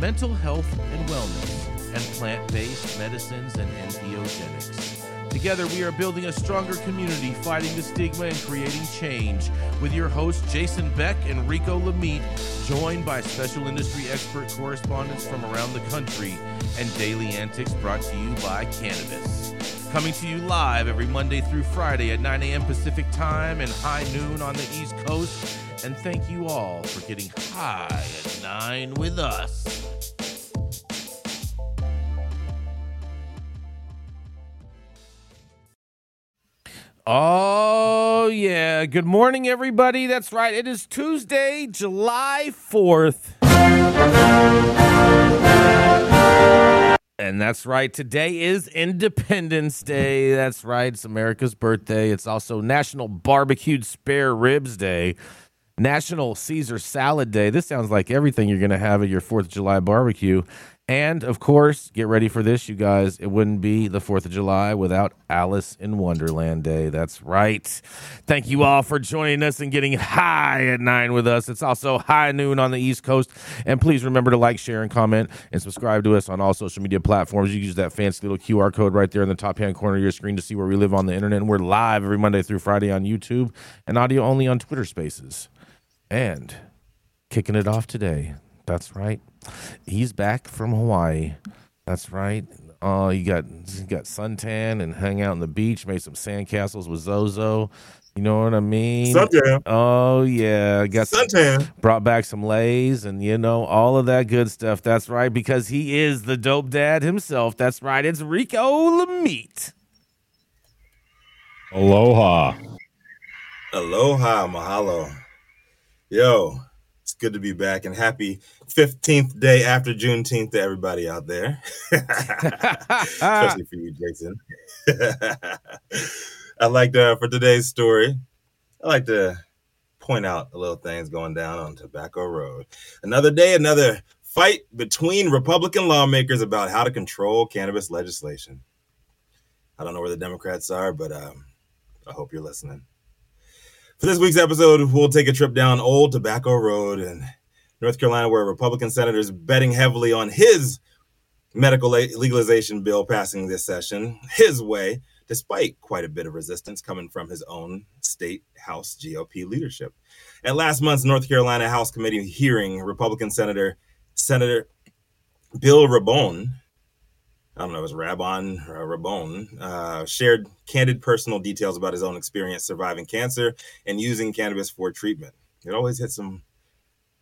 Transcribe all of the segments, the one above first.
mental health and wellness, and plant based medicines and entheogenics. Together, we are building a stronger community, fighting the stigma and creating change. With your hosts, Jason Beck and Rico Lamitte, joined by special industry expert correspondents from around the country, and daily antics brought to you by Cannabis. Coming to you live every Monday through Friday at 9 a.m. Pacific Time and high noon on the East Coast. And thank you all for getting high at 9 with us. Oh, yeah. Good morning, everybody. That's right. It is Tuesday, July 4th. And that's right. Today is Independence Day. That's right. It's America's birthday. It's also National Barbecued Spare Ribs Day, National Caesar Salad Day. This sounds like everything you're going to have at your 4th of July barbecue. And of course, get ready for this, you guys. It wouldn't be the 4th of July without Alice in Wonderland Day. That's right. Thank you all for joining us and getting high at nine with us. It's also high noon on the East Coast. And please remember to like, share, and comment and subscribe to us on all social media platforms. You can use that fancy little QR code right there in the top hand corner of your screen to see where we live on the internet. And we're live every Monday through Friday on YouTube and audio only on Twitter Spaces. And kicking it off today. That's right. He's back from Hawaii. That's right. Uh, oh, you got you got suntan and hang out on the beach, made some sandcastles with Zozo. You know what I mean? Suntan. Oh yeah, got some- Suntan. brought back some lays and you know all of that good stuff. That's right, because he is the dope dad himself. That's right. It's Rico Lamitte. Aloha. Aloha, mahalo. Yo, it's good to be back and happy 15th day after Juneteenth to everybody out there. Especially for you, Jason. I'd like to, for today's story, I like to point out a little things going down on Tobacco Road. Another day, another fight between Republican lawmakers about how to control cannabis legislation. I don't know where the Democrats are, but um, I hope you're listening. For this week's episode, we'll take a trip down Old Tobacco Road in North Carolina, where a Republican senator is betting heavily on his medical legalization bill passing this session his way, despite quite a bit of resistance coming from his own state House GOP leadership. At last month's North Carolina House Committee hearing, Republican Senator Senator Bill Rabone I don't know, it was Rabon or Rabone, uh, shared candid personal details about his own experience surviving cancer and using cannabis for treatment. It always hits him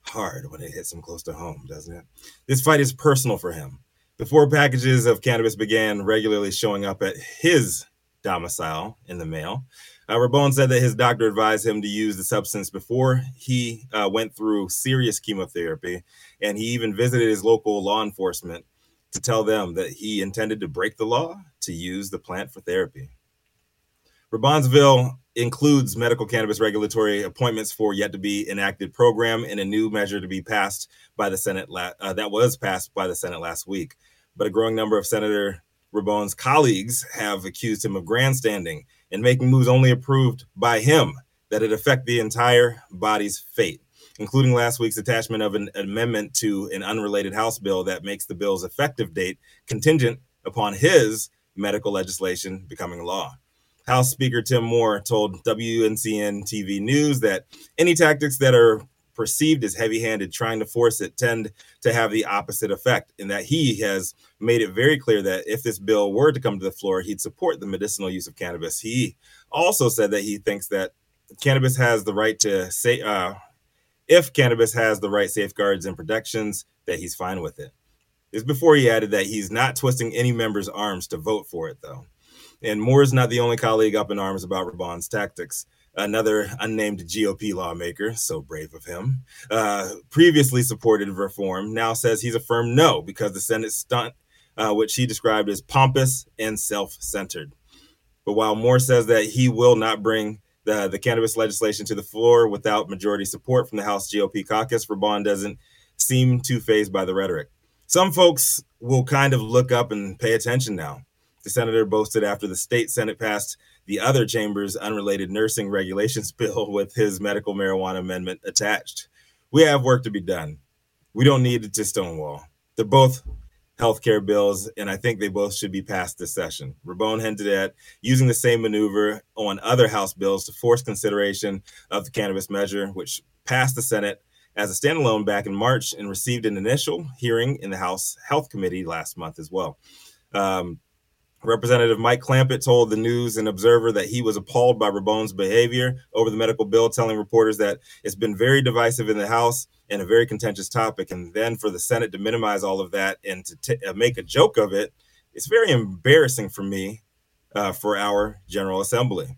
hard when it hits him close to home, doesn't it? This fight is personal for him. Before packages of cannabis began regularly showing up at his domicile in the mail, uh, said that his doctor advised him to use the substance before he uh, went through serious chemotherapy, and he even visited his local law enforcement to tell them that he intended to break the law to use the plant for therapy. Rabone's bill includes medical cannabis regulatory appointments for yet to be enacted program and a new measure to be passed by the Senate la- uh, that was passed by the Senate last week. But a growing number of Senator Rabone's colleagues have accused him of grandstanding and making moves only approved by him that it affect the entire body's fate including last week's attachment of an amendment to an unrelated House bill that makes the bill's effective date contingent upon his medical legislation becoming law. House Speaker Tim Moore told WNCN TV News that any tactics that are perceived as heavy handed trying to force it tend to have the opposite effect, and that he has made it very clear that if this bill were to come to the floor, he'd support the medicinal use of cannabis. He also said that he thinks that cannabis has the right to say, uh, if cannabis has the right safeguards and protections, that he's fine with it. This before he added that he's not twisting any member's arms to vote for it, though. And Moore is not the only colleague up in arms about Rabone's tactics. Another unnamed GOP lawmaker, so brave of him, uh, previously supported reform, now says he's a firm no because the Senate stunt uh, which he described as pompous and self centered. But while Moore says that he will not bring the, the cannabis legislation to the floor without majority support from the House GOP caucus, Raubon doesn't seem too phased by the rhetoric. Some folks will kind of look up and pay attention now. The senator boasted after the state Senate passed the other chamber's unrelated nursing regulations bill with his medical marijuana amendment attached. We have work to be done. We don't need to stonewall. They're both healthcare bills, and I think they both should be passed this session. Raubon hinted at using the same maneuver on other House bills to force consideration of the cannabis measure, which passed the Senate as a standalone back in March and received an initial hearing in the House Health Committee last month as well. Um, Representative Mike Clampitt told the News and Observer that he was appalled by Raubon's behavior over the medical bill, telling reporters that it's been very divisive in the House and a very contentious topic. And then for the Senate to minimize all of that and to t- uh, make a joke of it, it's very embarrassing for me uh, for our General Assembly.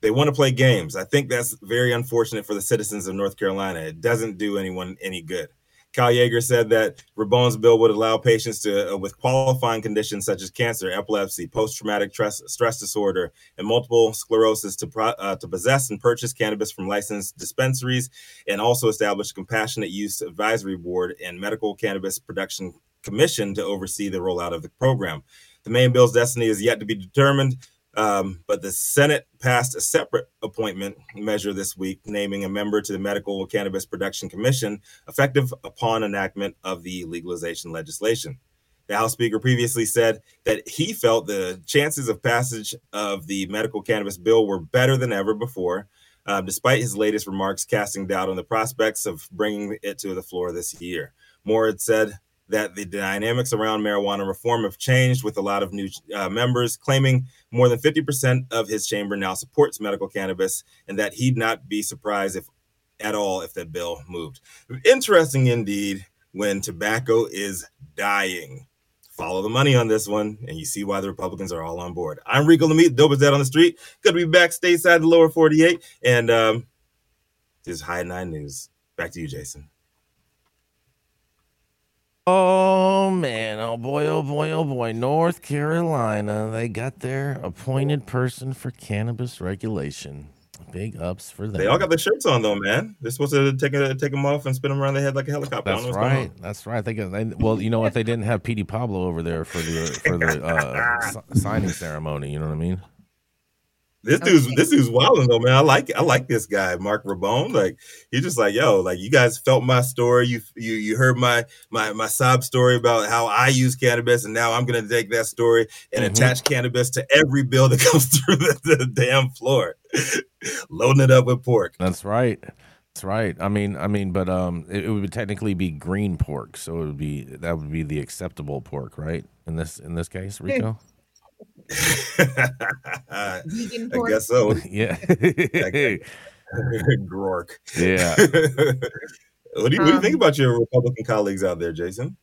They want to play games. I think that's very unfortunate for the citizens of North Carolina. It doesn't do anyone any good. Kyle Jaeger said that Raubon's bill would allow patients to, uh, with qualifying conditions such as cancer, epilepsy, post-traumatic stress, stress disorder, and multiple sclerosis to, pro, uh, to possess and purchase cannabis from licensed dispensaries, and also establish a compassionate use advisory board and medical cannabis production commission to oversee the rollout of the program. The main bill's destiny is yet to be determined, um, but the Senate passed a separate appointment measure this week, naming a member to the Medical Cannabis Production Commission, effective upon enactment of the legalization legislation. The House Speaker previously said that he felt the chances of passage of the medical cannabis bill were better than ever before, uh, despite his latest remarks casting doubt on the prospects of bringing it to the floor this year. Moore had said that the dynamics around marijuana reform have changed with a lot of new uh, members claiming more than 50% of his chamber now supports medical cannabis and that he'd not be surprised if at all if that bill moved. Interesting indeed when tobacco is dying. Follow the money on this one, and you see why the Republicans are all on board. I'm Rico Lamitte, dope is dead on the street. Good to be back stateside, the lower 48, and um, this is High Nine News. Back to you, Jason. Oh man, oh boy, oh boy, oh boy. North Carolina, they got their appointed person for cannabis regulation. Big ups for them. They all got their shirts on though, man. They're supposed to take a, take them off and spin them around their head like a helicopter. That's right. That's right. They got. They, well, you know what? They didn't have Petey Pablo over there for the for the uh, signing ceremony. You know what I mean? This dude's this dude's wilding though, man. I like I like this guy, Mark Rabone. Like he's just like, yo, like you guys felt my story. You you you heard my my my sob story about how I use cannabis, and now I'm gonna take that story and mm-hmm. attach cannabis to every bill that comes through the, the damn floor, loading it up with pork. That's right. That's right. I mean, I mean, but um, it, it, would technically be green pork, so it would be that would be the acceptable pork, right? In this in this case, Rico. I guess so. Yeah. Grork. Yeah. what, do you, what do you think um, about your Republican colleagues out there, Jason?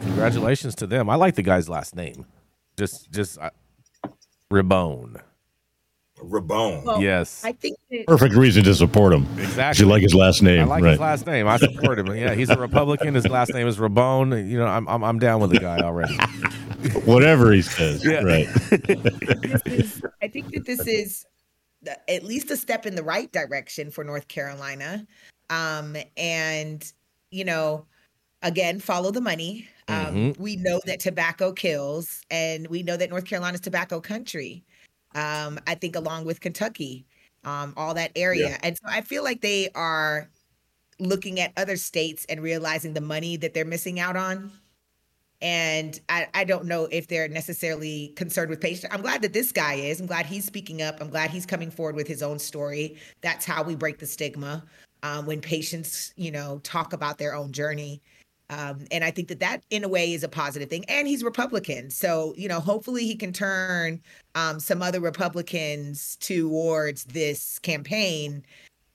Congratulations to them. I like the guy's last name. Just, just uh, Raubon. Raubon. Well, yes. I think that- perfect reason to support him. Exactly. You like his last name. I like right. his last name. I support him. Yeah, he's a Republican. His last name is Raubon. You know, I'm I'm, I'm down with the guy already. Whatever he says. Yeah. Right. is, I think that this is at least a step in the right direction for North Carolina. Um, and you know, again, follow the money. Um, mm-hmm. We know that tobacco kills, and we know that North Carolina is tobacco country. Um, I think along with Kentucky, um, all that area. Yeah. And so I feel like they are looking at other states and realizing the money that they're missing out on. And I, I don't know if they're necessarily concerned with patients. I'm glad that this guy is. I'm glad he's speaking up. I'm glad he's coming forward with his own story. That's how we break the stigma. Um, when patients, you know, talk about their own journey. Um, and I think that that, in a way, is a positive thing. And he's Republican, so you know, hopefully, he can turn um, some other Republicans towards this campaign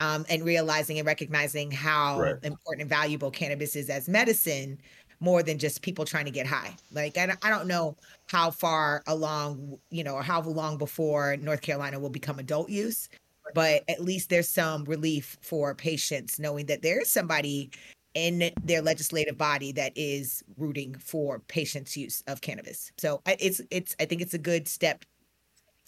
um, and realizing and recognizing how right. important and valuable cannabis is as medicine, more than just people trying to get high. Like, I don't, I don't know how far along, you know, or how long before North Carolina will become adult use, but at least there's some relief for patients knowing that there is somebody in their legislative body that is rooting for patients' use of cannabis. So it's it's I think it's a good step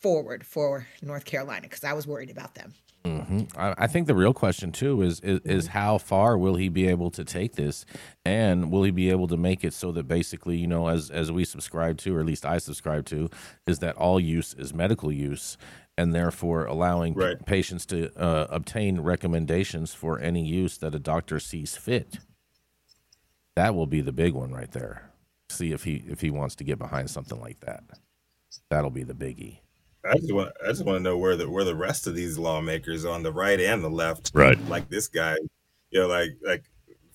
forward for North Carolina because I was worried about them. Hmm I, I think the real question too is, is is how far will he be able to take this, and will he be able to make it so that basically, you know, as as we subscribe to, or at least I subscribe to, is that all use is medical use, and therefore allowing p- patients to uh, obtain recommendations for any use that a doctor sees fit. That will be the big one right there. See if he if he wants to get behind something like that. That'll be the biggie. I just want I just want to know where the where the rest of these lawmakers on the right and the left, Right. like this guy, you know, like like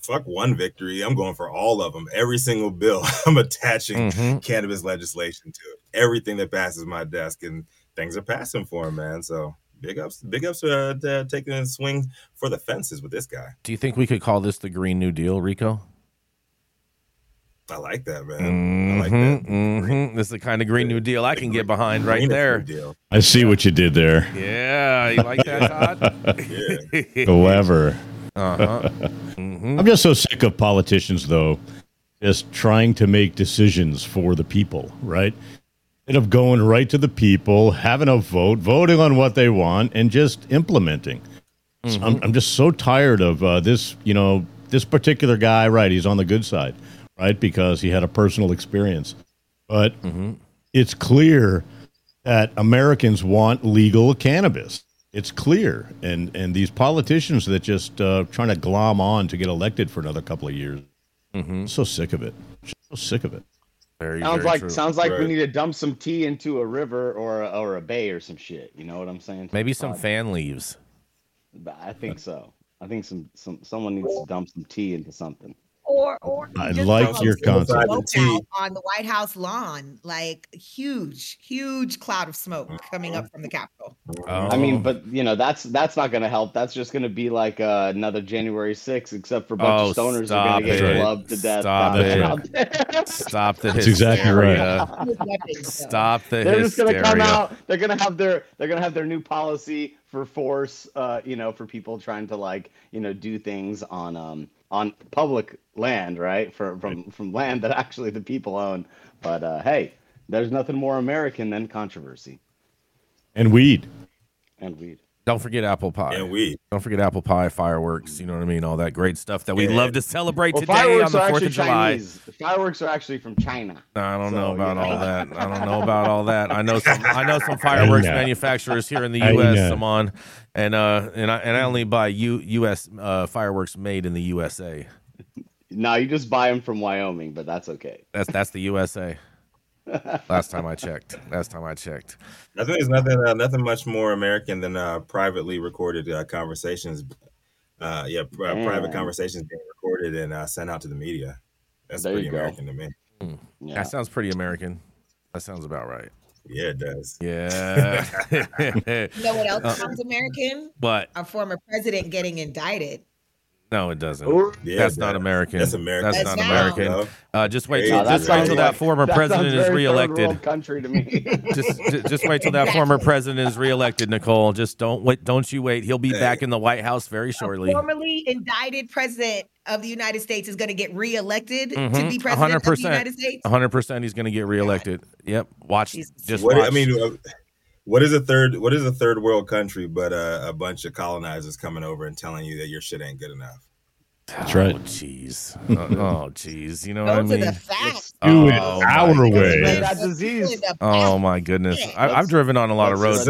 fuck one victory. I'm going for all of them. Every single bill, I'm attaching Mhm. cannabis legislation to it. Everything that passes my desk, and things are passing for him, man. So big ups, big ups uh, to taking a swing for the fences with this guy. Do you think we could call this the Green New Deal, Rico? I like that, man. I like that. hmm This is the kind of Green New Deal I can get behind right there. I see what you did there. Yeah, you like that, Todd? Yeah. Clever. uh-huh. hmm I'm just so sick of politicians, though, just trying to make decisions for the people, right? Instead of going right to the people, having a vote, voting on what they want, and just implementing. So I'm, I'm just so tired of uh, this, you know, this particular guy, right? He's on the good side, right? Because he had a personal experience. But it's clear that Americans want legal cannabis. It's clear, and and these politicians that just uh, trying to glom on to get elected for another couple of years. I'm so sick of it. Just so sick of it. Very, Sounds very like true. sounds like we need to dump some tea into a river or a, or a bay or some shit. You know what I'm saying? Maybe some Todd? fan leaves. I think so. I think some some someone needs to dump some tea into something. Or or I like your concept. smoke Tea. out on the White House lawn, like huge, huge cloud of smoke coming up from the Capitol. I mean, but you know that's that's not going to help. That's just going to be like uh, another January 6th, except for a bunch Oh, of stoners are going to get it. clubbed to death. Stop down it. out stop the That's exactly right. hysteria. With weapons, though. Stop the they're just going to come out. They're going to have their they're going to have their new policy for force. Uh, you know, for people trying to like you know do things on um on public land, right? For from from land that actually the people own. But uh, hey, there's nothing more American than controversy And weed. and weed. Don't forget apple pie. And weed. Don't forget apple pie, fireworks. You know what I mean? All that great stuff that we Yeah. love to celebrate Well, today on fireworks the are Fourth actually of July. Chinese. Fireworks are actually from China. I don't So, know you about all that. I don't know about all that. I know some. I know some fireworks manufacturers here in the I U.S. know. Simon, and uh, and I and I only buy U, U.S. Uh, fireworks made in the USA. No, you just buy them from Wyoming, but that's okay. That's that's the USA. Last time I checked. Last time I checked. I think there's nothing uh, nothing much more American than uh, privately recorded uh, conversations. Uh, yeah, pr- uh, private conversations being recorded and uh, sent out to the media. That's There pretty. American to me. Yeah. That sounds pretty American. That sounds about right. Yeah, it does. Yeah. You know what else Uh, sounds American? but Our former president getting indicted. no, it doesn't. Ooh, Yeah, That's not. American. That's American. That's That's not not. American. Uh, just wait Hey, till no, just that wait sounds till that former that president is very third reelected. country to me. just, just just wait till that former president is reelected, Nicole. Just don't wait. Don't you wait. He'll be Hey. back in the White House very A shortly. formerly indicted president of the United States is going to get reelected to Mhm, be president of the United States. hundred percent, he's going to get reelected. Yep. Watch. Jesus. Just What watch. I mean, uh, what is a third? What is a third world country but uh, a bunch of colonizers coming over and telling you that your shit ain't good enough? That's right. Oh, jeez. Uh, oh, jeez. You know what I mean? the facts. Do it Oh, our way. That disease. Oh my goodness! I, I've driven on a lot of roads.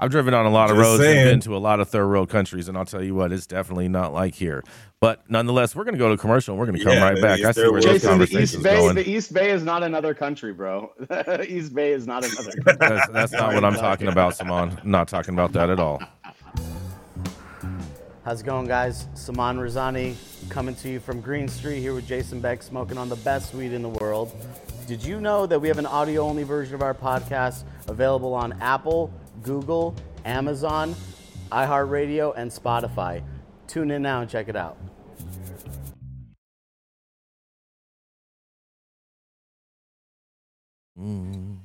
Let's saying. Disease. I've driven on a lot of roads saying. and been to a lot of third world countries, and I'll tell you what, it's definitely not like here. But nonetheless, we're going to go to commercial. and We're going to come Yeah, right back. it's I see where world this Jason, the East Bay, going. the East Bay is not another country, bro. East Bay is not another country. That's, that's not what I'm talking about, Simon. I'm not talking about that at all. How's it going, guys? Saman Razani coming to you from Green Street here with Jason Beck, smoking on the best weed in the world. Did you know that we have an audio only version of our podcast available on Apple, Google, Amazon, iHeartRadio, and Spotify? Tune in now and check it out. Mm.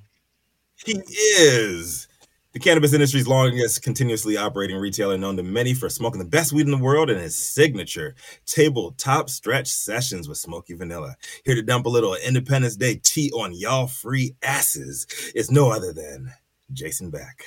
He is The cannabis industry's longest continuously operating retailer, known to many for smoking the best weed in the world and his signature tabletop stretch sessions with Smoky Vanilla. Here to dump a little Independence Day tea on y'all free asses is no other than Jason Beck.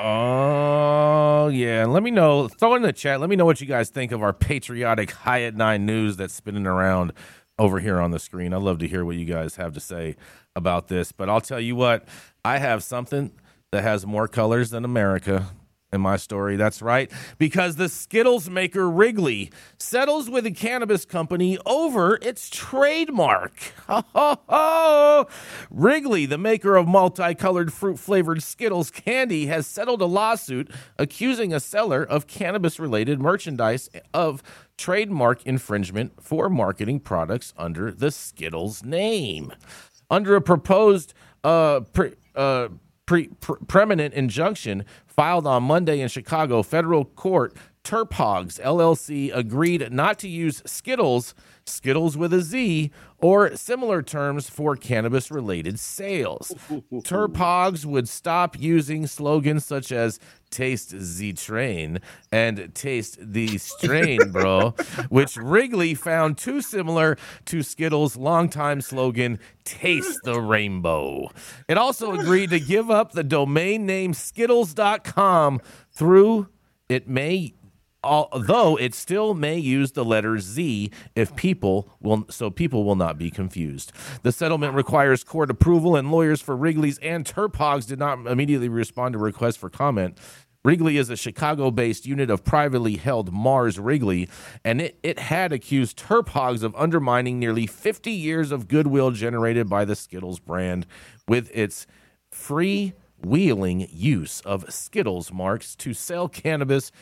Oh yeah, let me know. Throw in the chat. Let me know what you guys think of our patriotic High at Nine news that's spinning around over here on the screen. I'd love to hear what you guys have to say about this. But I'll tell you what, I have something that has more colors than America in my story. That's right, because the Skittles maker Wrigley settles with a cannabis company over its trademark. Wrigley, the maker of multicolored fruit flavored Skittles candy, has settled a lawsuit accusing a seller of cannabis related merchandise of trademark infringement for marketing products under the Skittles name. Under a proposed uh, pre, uh, pre, pre, preeminent injunction filed on Monday in Chicago federal court, Terphogz LLC agreed not to use Skittles, Skittles with a Z, or similar terms for cannabis related sales. Terphogz would stop using slogans such as taste the train and taste the strain, bro, which Wrigley found too similar to Skittles' longtime slogan, taste the rainbow. It also agreed to give up the domain name skittlez.com through it may although it still may use the letter Z if people will so people will not be confused. The settlement requires court approval and lawyers for Wrigley's and Terphogz did not immediately respond to requests for comment. Wrigley is a Chicago based unit of privately held Mars Wrigley, and it, it had accused Terphogz of undermining nearly 50 years of goodwill generated by the Skittles brand with its free wheeling use of Skittles marks to sell cannabis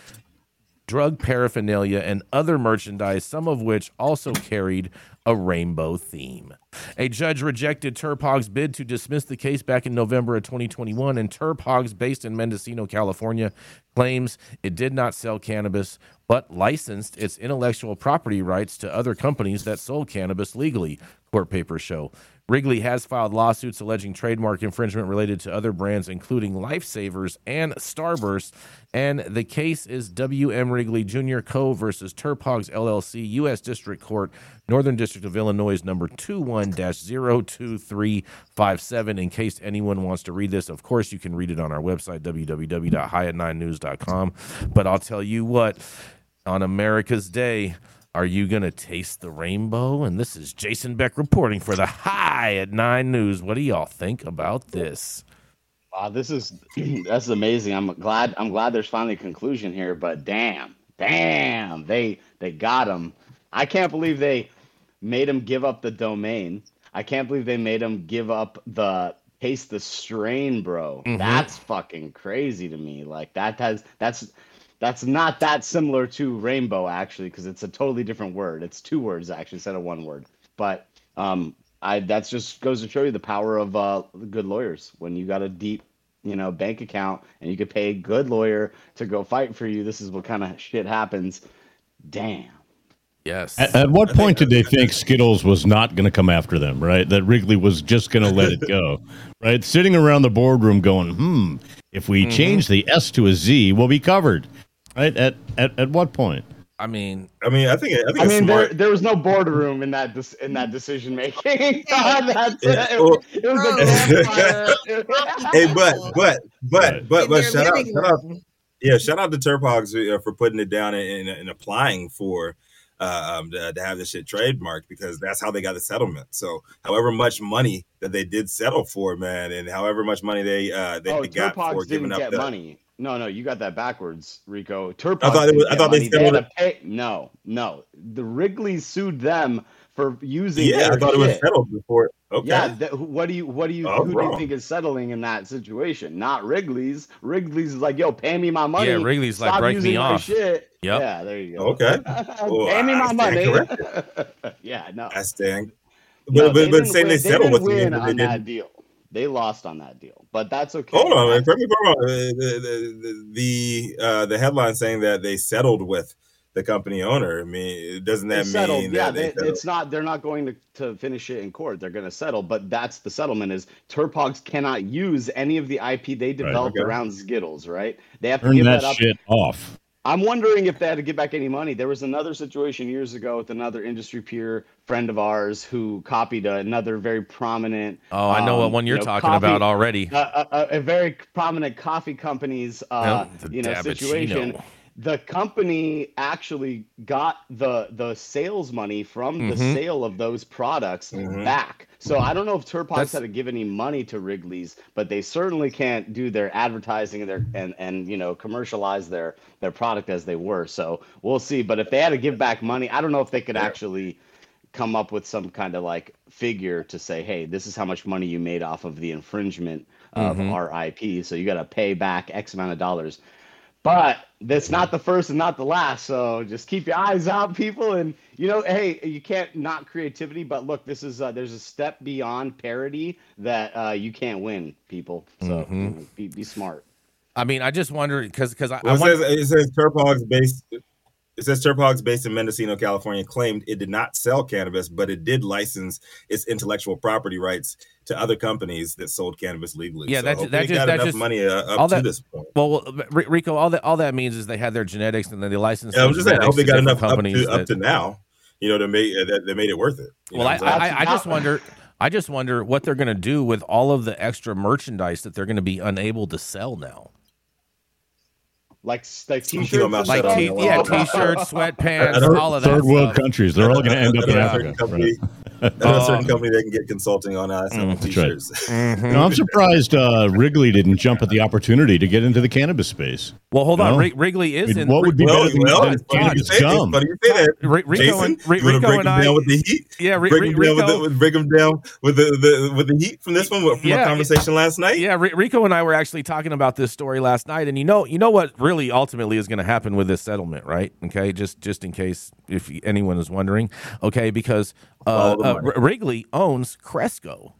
drug paraphernalia, and other merchandise, some of which also carried a rainbow theme. A judge rejected Terphogz's bid to dismiss the case back in November of 2021, and Terphogz, based in Mendocino, California, claims it did not sell cannabis, but licensed its intellectual property rights to other companies that sold cannabis legally, court papers show. Wrigley has filed lawsuits alleging trademark infringement related to other brands, including Lifesavers and Starburst. And the case is W.M. Wrigley Jr. Co. versus Terphogz LLC, U.S. District Court, Northern District of Illinois, number 21 02357. In case anyone wants to read this, of course, you can read it on our website, www.highat9news.com. But I'll tell you what, on America's Day, are you going to taste the rainbow? And this is Jason Beck reporting for the High at Nine News. What do y'all think about this? Wow, this is that's amazing. I'm glad I'm glad there's finally a conclusion here, but damn, damn, they they got him. I can't believe they made him give up the domain. I can't believe they made him give up the taste the strain, bro. Mhm. That's fucking crazy to me. Like that has that's that's not that similar to rainbow actually because it's a totally different word. It's two words actually instead of one word. But um I that's just goes to show you the power of uh good lawyers when you got a deep you know bank account and you could pay a good lawyer to go fight for you. This is what kind of shit happens. Damn. Yes. At, at what point did they think Skittles was not going to come after them, right? That Wrigley was just going to let it go, right? Sitting around the boardroom going, hmm, if we Mhm. change the S to a Z, we'll be covered, right? At, at, at what point? I mean, I mean, I think I think I mean, there smart. there was no boardroom in that dis- in that decision making. That's Yeah, it. well- It was a hey, but but but but but shout out, shout out. Yeah, shout out to Terphogz uh, for putting it down and, and, and applying for uh, um, to, to have this shit trademarked because that's how they got the settlement. So, however much money that they did settle for, man, and however much money they uh, they, oh, they got for giving didn't up get the money. No, no, you got that backwards, Rico. Terphogz I thought it didn't was- I thought they money. had settled to pay. No, no. The Wrigley sued them for using. Yeah, I their thought it was shit. settled before. Okay. Yeah, th- what do you what do you Oh, who do you think is settling in that situation? Not Wrigley's. Wrigley's is like, yo, pay me my money. yeah, Wrigley's like, break me off. Shit. Yep. Yeah, there you go. Okay. Well, pay me my money. yeah, no. I stand. But No, but, but saying win- they settled didn't with me, win they didn't. deal. They lost on that deal, but that's okay. Hold on, man. Correct me wrong. The the the, the, uh, the headline saying that they settled with the company owner. I mean, doesn't that They settled. mean Yeah, that they, they settled? it's not. They're not going to, to finish it in court. They're going to settle. But that's the settlement. Is Terphogz cannot use any of the IP they developed okay. around Skittles. Right? They have to Turn give that that up. shit off. I'm wondering if they had to give back any money. There was another situation years ago with another industry peer friend of ours who copied another very prominent. Oh, I know what um, one you you're know, talking coffee- about already. a, a, a very prominent coffee company's uh, the you know situation. Dabbuccino. The company actually got the the sales money from the Mhm. sale of those products Mhm. back. So I don't know if Terphogz That's- had to give any money to Wrigley's, but they certainly can't do their advertising and their and and you know commercialize their their product as they were. So we'll see. But if they had to give back money, I don't know if they could actually come up with some kind of like figure to say, hey, this is how much money you made off of the infringement of Mhm. our IP. So you got to pay back X amount of dollars. But that's not the first and not the last. So just keep your eyes out, people. And you know, hey, you can't not creativity. But look, this is uh, there's a step beyond parody that uh, you can't win, people. So Mhm. be be smart. I mean, I just wonder because because I, I it wonder, says it says Terphogz based. It says Terphogz based in Mendocino, California, claimed it did not sell cannabis, but it did license its intellectual property rights to other companies that sold cannabis legally. Yeah, so that that just- got that enough just- money uh, up all to this point. well, Rico, all that all that means is they had their genetics and then they licensed. Yeah, I'm just saying. I hope they got enough up companies to, up to now. You know, to make uh, that, that made it worth it. You well, know I, I'm? I, I just wonder. I just wonder what they're going to do with all of the extra merchandise that they're going to be unable to sell now. Like like t-shirts, people might and Like Shut t- yeah, t-shirts, sweatpants, don't- all of that. Third world stuff. countries. They're all going to end up in know a certain Africa. company. right? I know a certain company that can get consulting on selling Mm, that's right. t-shirts. Mhm. No, I'm surprised uh, Wrigley didn't jump at the opportunity to get into the cannabis space. Well, hold on. No. Rig- Wrigley I is mean, in. what would be well, better than, well, than it's funny you cannabis say, gum? funny you say that. Ri- Rico Jason, and Ri- you Rico break and them I. down with the heat? Yeah, Ri- break Ri- them down with Rico. the, break them down with the, the with the heat from this one from our conversation last night. Yeah, Rico and I were actually talking about this story last night, and you know, you know what really ultimately is going to happen with this settlement, right? Okay, just just in case if anyone is wondering, okay, because uh, uh, Wrigley owns Cresco.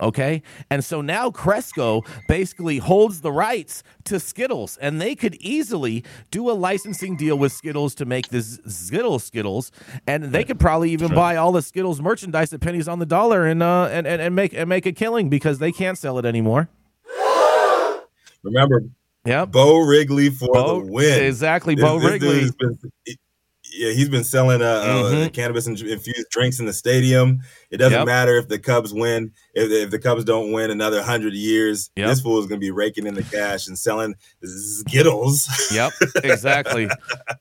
Okay. And so now Cresco basically holds the rights to Skittles, and they could easily do a licensing deal with Skittles to make this Skittles Skittles, and they could probably even buy all the Skittles merchandise at pennies on the dollar and uh and, and, and make and make a killing because they can't sell it anymore. Remember, Yep. Beau Wrigley for Bo, the win. exactly, This- Bo this Wrigley. been- yeah, he's been selling uh, uh, Mhm. cannabis infused drinks in the stadium. It doesn't Yep. matter if the Cubs win. If, if the Cubs don't win another hundred years, Yep. this fool is going to be raking in the cash and selling Skittles. Yep, exactly.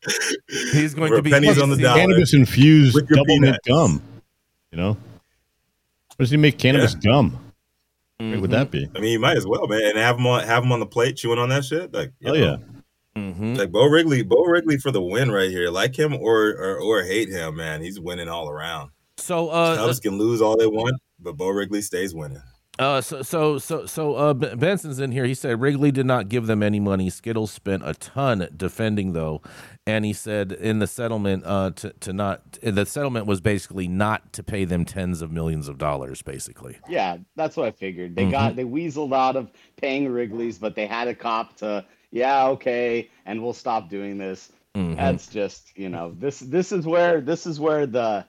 He's going to be pennies on the dollar. Cannabis infused With double mint gum. You know, what does he make cannabis gum? What would that be? I mean, you might as well, man, and have him on have him on the plate chewing on that shit. Like, Oh you yeah, know, hmm like Beau Wrigley, Beau Wrigley for the win right here. Like him or or, or hate him, man. He's winning all around. So uh, Cubs can lose all they want, but Beau Wrigley stays winning. Uh, so so so so uh, Benson's in here. He said Wrigley did not give them any money. Skittles spent a ton defending though, and he said in the settlement uh, to to not the settlement was basically not to pay them tens of millions of dollars, basically. Yeah, that's what I figured. They Mhm. got they weaseled out of paying Wrigley's, but they had a cop to yeah, okay, and we'll stop doing this. Mhm. That's just you know this this is where this is where the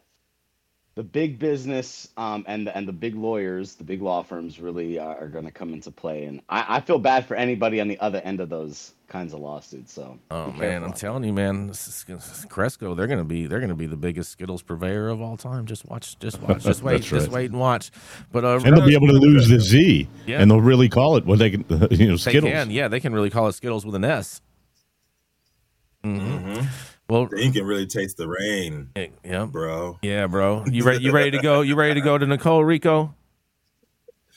the big business um, and the, and the big lawyers, the big law firms, really are, are going to come into play. And I, I feel bad for anybody on the other end of those kinds of lawsuits. So Oh man, I'm telling you, man, this is- this is Cresco, they're gonna be they're gonna be the biggest Skittles purveyor of all time. Just watch, just watch, just wait, That's just wait and watch. But uh, and they'll be able to lose the Z, Yeah. and they'll really call it what they can. You know, They Skittles. can, yeah, they can really call it Skittles with an S. hmm Mhm. Well, you can really taste the rain, yeah, bro. Yeah, bro. You ready? You ready to go? You ready to go to Nicole Rico?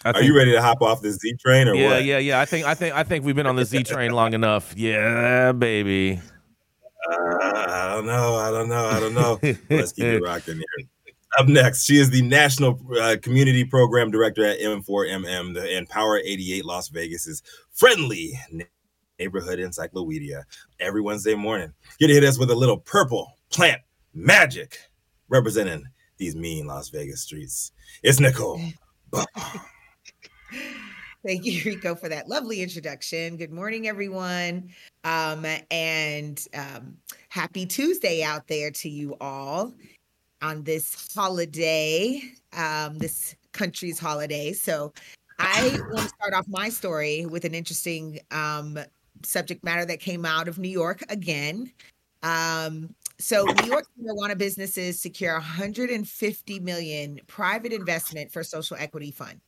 I Are you ready to hop off the Z train or Yeah, what? yeah, yeah. Yeah. I think, I think, I think we've been on the Z train long enough. Yeah, baby. Uh, I don't know. I don't know. I don't know. Let's keep it rocking here. Up next, she is the National uh, Community Program Director at M4MM, the Empower 88 Las Vegas's friendly neighborhood encyclopedia. Every Wednesday morning, get to hit us with a little purple plant magic representing these mean Las Vegas streets. It's Nicole. Thank you, Rico, for that lovely introduction. Good morning, everyone. Um, and um, happy Tuesday out there to you all on this holiday, um, this country's holiday. So, I want to start off my story with an interesting um, subject matter that came out of New York again. Um, so New York marijuana businesses secure 150 million private investment for social equity fund.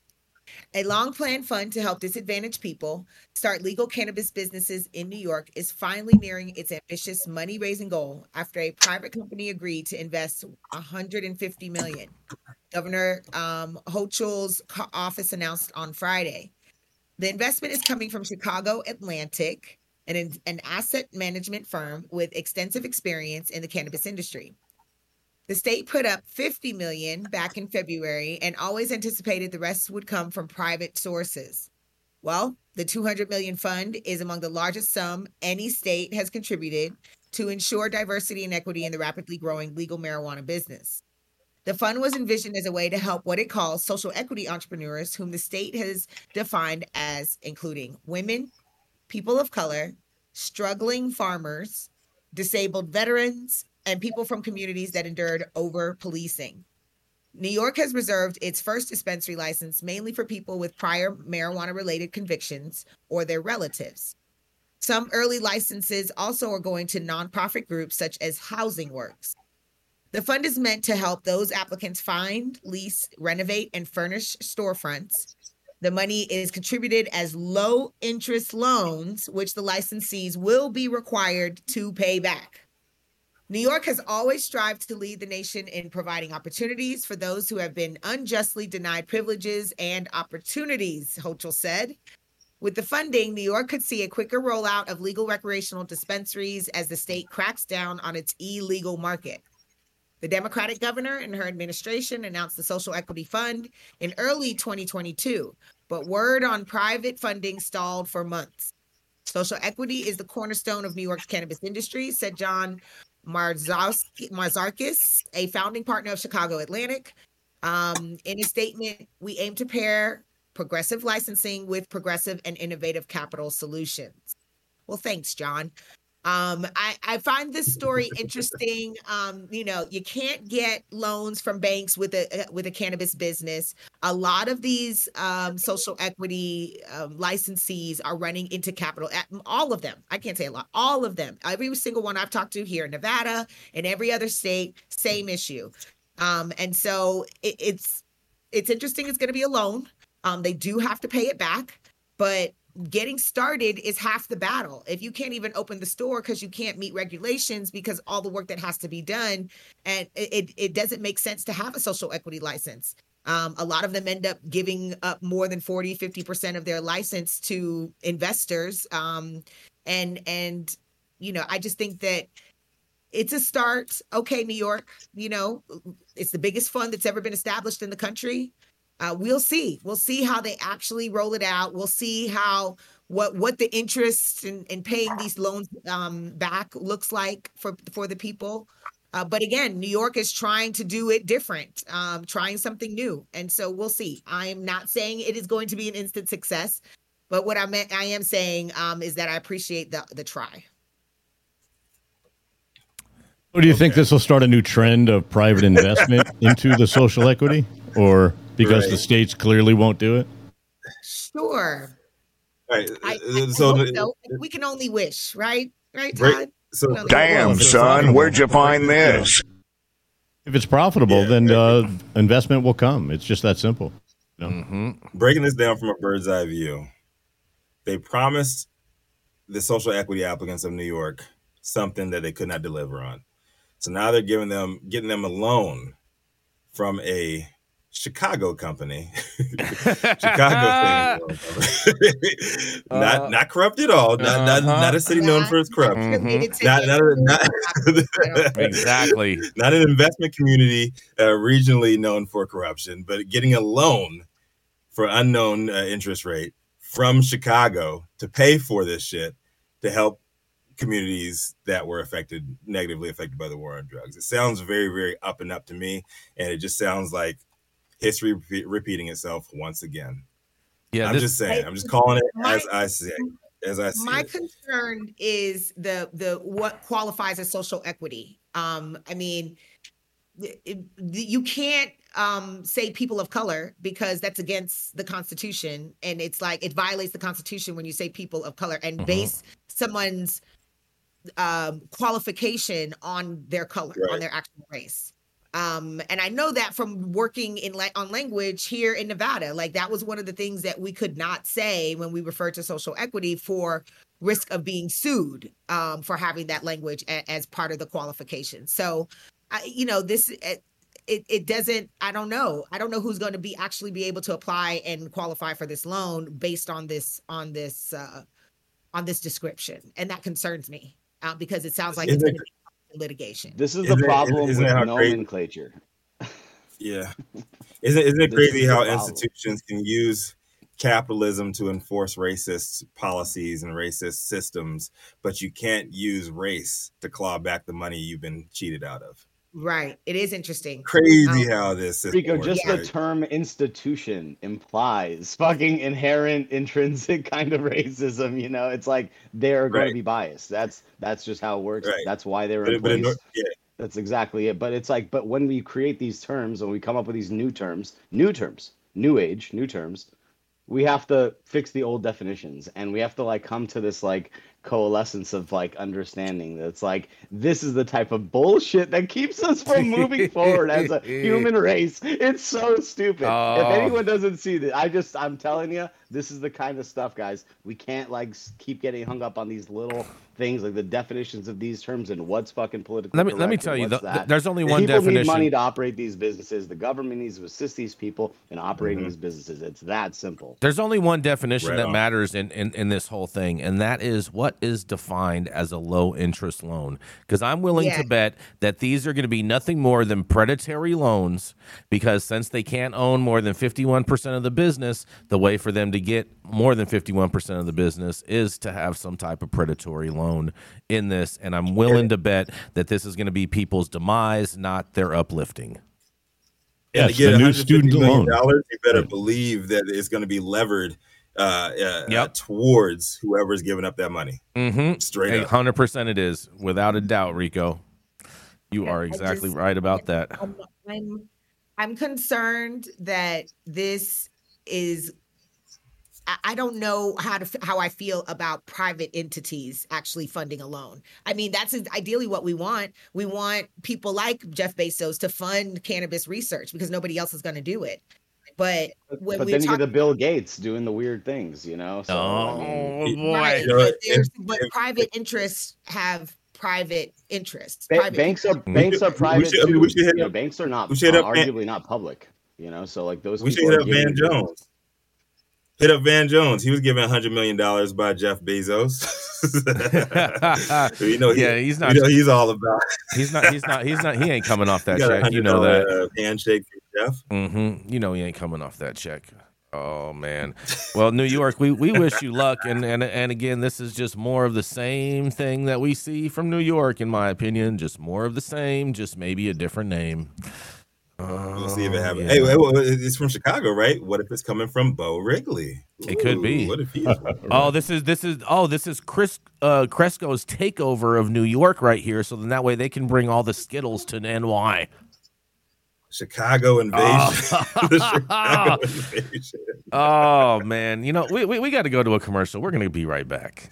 A long planned fund to help disadvantaged people start legal cannabis businesses in New York is finally nearing its ambitious money raising goal after a private company agreed to invest 150 million. Governor um, Hochul's office announced on Friday. The investment is coming from Chicago Atlantic, an, an asset management firm with extensive experience in the cannabis industry. The state put up 50 million back in February and always anticipated the rest would come from private sources. Well, the 200 million fund is among the largest sum any state has contributed to ensure diversity and equity in the rapidly growing legal marijuana business. The fund was envisioned as a way to help what it calls social equity entrepreneurs, whom the state has defined as including women, people of color, struggling farmers, disabled veterans, and people from communities that endured over policing. New York has reserved its first dispensary license mainly for people with prior marijuana related convictions or their relatives. Some early licenses also are going to nonprofit groups such as Housing Works. The fund is meant to help those applicants find, lease, renovate, and furnish storefronts. The money is contributed as low interest loans, which the licensees will be required to pay back. New York has always strived to lead the nation in providing opportunities for those who have been unjustly denied privileges and opportunities, Hochul said. With the funding, New York could see a quicker rollout of legal recreational dispensaries as the state cracks down on its illegal market. The Democratic governor and her administration announced the Social Equity Fund in early 2022, but word on private funding stalled for months. Social equity is the cornerstone of New York's cannabis industry, said John Mazarakis, a founding partner of Chicago Atlantic. Um, in a statement, we aim to pair progressive licensing with progressive and innovative capital solutions. Well, thanks, John. Um, I, I find this story interesting. Um, you know, you can't get loans from banks with a uh, with a cannabis business. A lot of these um, social equity um, licensees are running into capital. All of them. I can't say a lot. All of them. Every single one I've talked to here in Nevada and every other state, same issue. Um, and so it, it's it's interesting. It's going to be a loan. Um, they do have to pay it back, but getting started is half the battle. If you can't even open the store because you can't meet regulations because all the work that has to be done, and it, it doesn't make sense to have a social equity license. Um, a lot of them end up giving up more than 40, 50% of their license to investors. Um, and, and, you know, I just think that it's a start. Okay, New York, you know, it's the biggest fund that's ever been established in the country uh, we'll see. We'll see how they actually roll it out. We'll see how what what the interest in, in paying these loans um, back looks like for for the people. Uh, but again, New York is trying to do it different, um, trying something new, and so we'll see. I am not saying it is going to be an instant success, but what I meant, I am saying um, is that I appreciate the the try. do you okay. think this will start a new trend of private investment into the social equity, or because right. the states clearly won't do it? Sure. Right. I, I so, so, we can only wish, right? Right, Todd? Right. So, damn, son, where'd you find this? If it's profitable, yeah, then uh, investment will come. It's just that simple. You know? mm-hmm. Breaking this down from a bird's eye view, they promised the social equity applicants of New York something that they could not deliver on. So now they're giving them, getting them a loan from a Chicago company, Chicago thing, not uh, not corrupt at all. Not uh-huh. not, not a city known for its corruption. Mm-hmm. Not, not, not exactly. Not an investment community uh, regionally known for corruption, but getting a loan for unknown uh, interest rate from Chicago to pay for this shit to help communities that were affected negatively affected by the war on drugs. It sounds very very up and up to me, and it just sounds like history repeating itself once again. Yeah, I'm this- just saying. I'm just calling it My- as I see. As I see my it. concern is the the what qualifies as social equity um i mean it- it- you can't um say people of color because that's against the constitution and it's like it violates the constitution when you say people of color and Mhm. base someone's um qualification on their color on their actual race um and i know that from working in like on language here in nevada like that was one of the things that we could not say when we referred to social equity for risk of being sued um for having that language a- as part of the qualification. So I, you know this it, it, it doesn't i don't know. I don't know who's going to be actually be able to apply and qualify for this loan based on this on this uh on this description. And that concerns me uh, because it sounds like it's Isn't going it- to be litigation This is Isn't the it- problem isn't with how crazy- nomenclature. Yeah. Isn't isn't it crazy is how institutions can use capitalism to enforce racist policies and racist systems, but you can't use race to claw back the money you've been cheated out of? Right it is interesting Crazy Um, how this system Rico, works, just Yeah. the term institution implies fucking inherent intrinsic kind of racism, you know? It's like they're going to be biased. That's that's just how it works. Right. That's why they're But, in it- but it- place. yeah, That's exactly it. But it's like, but when we create these terms and we come up with these new terms, new terms, new age, new terms, we have to fix the old definitions and we have to like come to this like coalescence of like understanding that's like this is the type of bullshit that keeps us from moving forward as a human race. It's so stupid. Oh. If anyone doesn't see that, I just I'm telling you, this is the kind of stuff, guys. We can't like keep getting hung up on these little things like the definitions of these terms and what's fucking political. Let me let me tell you, what's the, there's only The one people definition. need money to operate these businesses. The government needs to assist these people in operating Mhm. these businesses. It's that simple. There's only one definition Right that on. matters in, in, in this whole thing, and that is what is defined as a low interest loan. Because I'm willing Yeah. to bet that these are going to be nothing more than predatory loans, because since they can't own more than 51% of the business, the way for them to get more than 51% of the business is to have some type of predatory loan in this. And I'm willing to bet that this is going to be people's demise, not their uplifting. And Yes, to get the new student loan. dollars, you better believe that it's going to be levered uh, uh, Yep. uh, towards whoever's giving up that money. Mm-hmm. Straight Eight up. hundred percent, it is without a doubt, Rico. You Yeah, are exactly just- right about that. I'm, I'm I'm concerned that this is I- I don't know how to how I feel about private entities actually funding a loan. I mean, that's ideally what we want. We want people like Jeff Bezos to fund cannabis research because nobody else is going to do it. But when but we then you get the Bill Gates doing the weird things, you know. So, I mean, Oh right, but, but private interests have private interests. ba- Private banks are We banks should- are private should- too. we should hit you know, banks are not should uh, up Van- arguably not public. You know, so like those We should people hit up Van giving- Jones. Hit up Van Jones. He was given $100 million by Jeff Bezos. you know, he, yeah, he's not. you know he's all about He's not. He's not. He's not. He ain't coming off that he got a check. You know that. $100 handshake from Jeff. Mm-hmm. You know he ain't coming off that check. Oh man. Well, New York, we, we wish you luck, and, and and again, this is just more of the same thing that we see from New York, in my opinion. Just more of the same, just maybe a different name. We'll see if it Oh, happens. yeah. Hey, it's from Chicago, right? What if it's coming from Beau Wrigley? It could be. What if he's Oh, this is this is oh this is Chris uh, Cresco's takeover of New York right here. So then that way they can bring all the Skittles to NY. Chicago invasion? Oh. Chicago invasion. Oh man, you know we we, we got to go to a commercial. We're gonna be right back.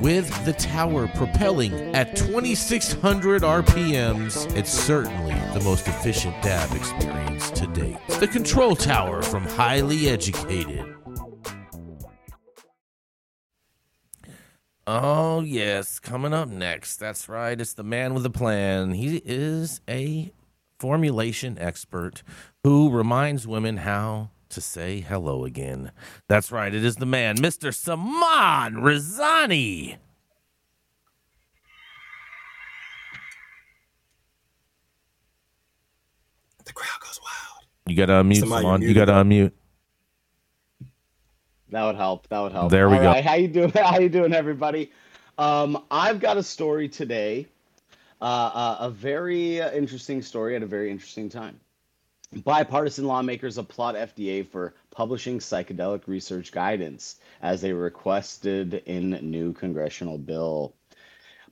with the tower propelling at 2600 RPMs, it's certainly the most efficient dab experience to date. The Control Tower from Highly Educated. Oh, yes, coming up next. That's right. It's the man with a plan. He is a formulation expert who reminds women how to say hello again. That's right. It is the man, Mr. Saman Razani. The crowd goes wild. You got to unmute, Somebody Simon. You got to unmute. That would help. That would help. There we All go. right, How you doing? How you doing, everybody? Um, I've got a story today. Uh, uh, a very uh, interesting story at a very interesting time. Bipartisan lawmakers applaud FDA for publishing psychedelic research guidance as they requested in new congressional bill.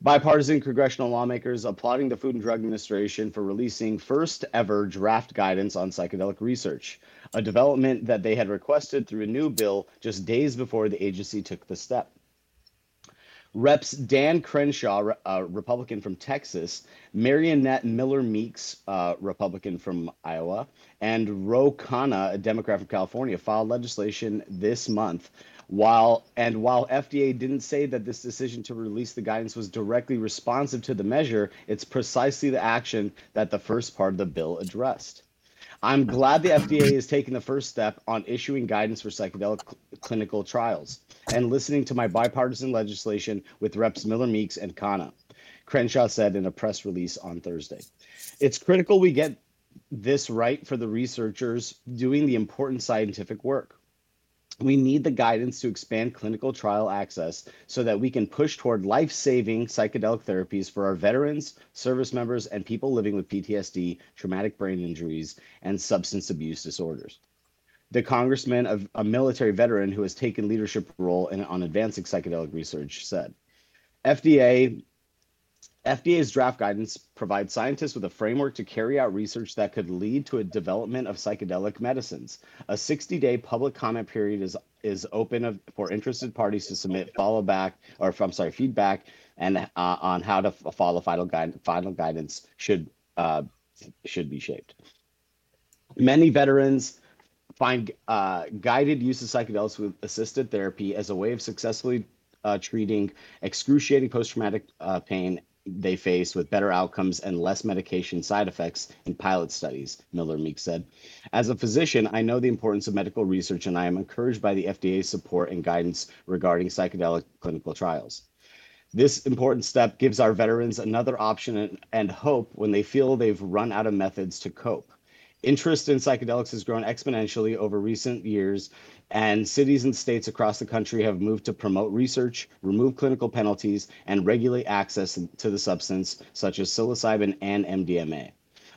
Bipartisan congressional lawmakers applauding the Food and Drug Administration for releasing first ever draft guidance on psychedelic research, a development that they had requested through a new bill just days before the agency took the step. Reps Dan Crenshaw, a uh, Republican from Texas, Mariannette Miller Meeks, a Republican from Iowa, and Ro Khanna, a Democrat from California, filed legislation this month. While and while FDA didn't say that this decision to release the guidance was directly responsive to the measure, it's precisely the action that the first part of the bill addressed. I'm glad the FDA is taking the first step on issuing guidance for psychedelic cl- clinical trials and listening to my bipartisan legislation with Reps Miller Meeks and Khanna, Crenshaw said in a press release on Thursday. It's critical we get this right for the researchers doing the important scientific work. We need the guidance to expand clinical trial access so that we can push toward life saving psychedelic therapies for our veterans, service members, and people living with PTSD, traumatic brain injuries, and substance abuse disorders. The congressman, a, a military veteran who has taken leadership role in, on advancing psychedelic research, said FDA FDA's draft guidance provides scientists with a framework to carry out research that could lead to a development of psychedelic medicines. A 60-day public comment period is is open of, for interested parties to submit follow back or I'm sorry feedback and uh, on how to follow final guide, final guidance should uh, should be shaped. Many veterans find uh, guided use of psychedelics with assisted therapy as a way of successfully uh, treating excruciating post-traumatic uh, pain they face with better outcomes and less medication side effects in pilot studies, Miller Meek said. As a physician, I know the importance of medical research and I am encouraged by the FDA's support and guidance regarding psychedelic clinical trials. This important step gives our veterans another option and, and hope when they feel they've run out of methods to cope. Interest in psychedelics has grown exponentially over recent years, and cities and states across the country have moved to promote research, remove clinical penalties, and regulate access to the substance, such as psilocybin and MDMA,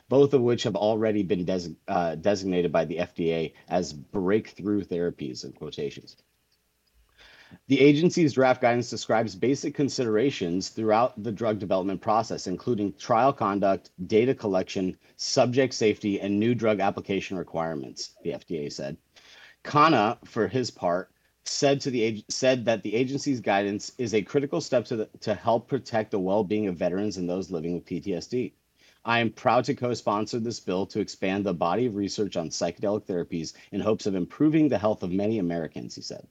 both of which have already been des- uh, designated by the FDA as breakthrough therapies, in quotations. The agency's draft guidance describes basic considerations throughout the drug development process, including trial conduct, data collection, subject safety, and new drug application requirements, the FDA said. Khanna, for his part, said to the said that the agency's guidance is a critical step to the, to help protect the well-being of veterans and those living with PTSD. I am proud to co-sponsor this bill to expand the body of research on psychedelic therapies in hopes of improving the health of many Americans, he said.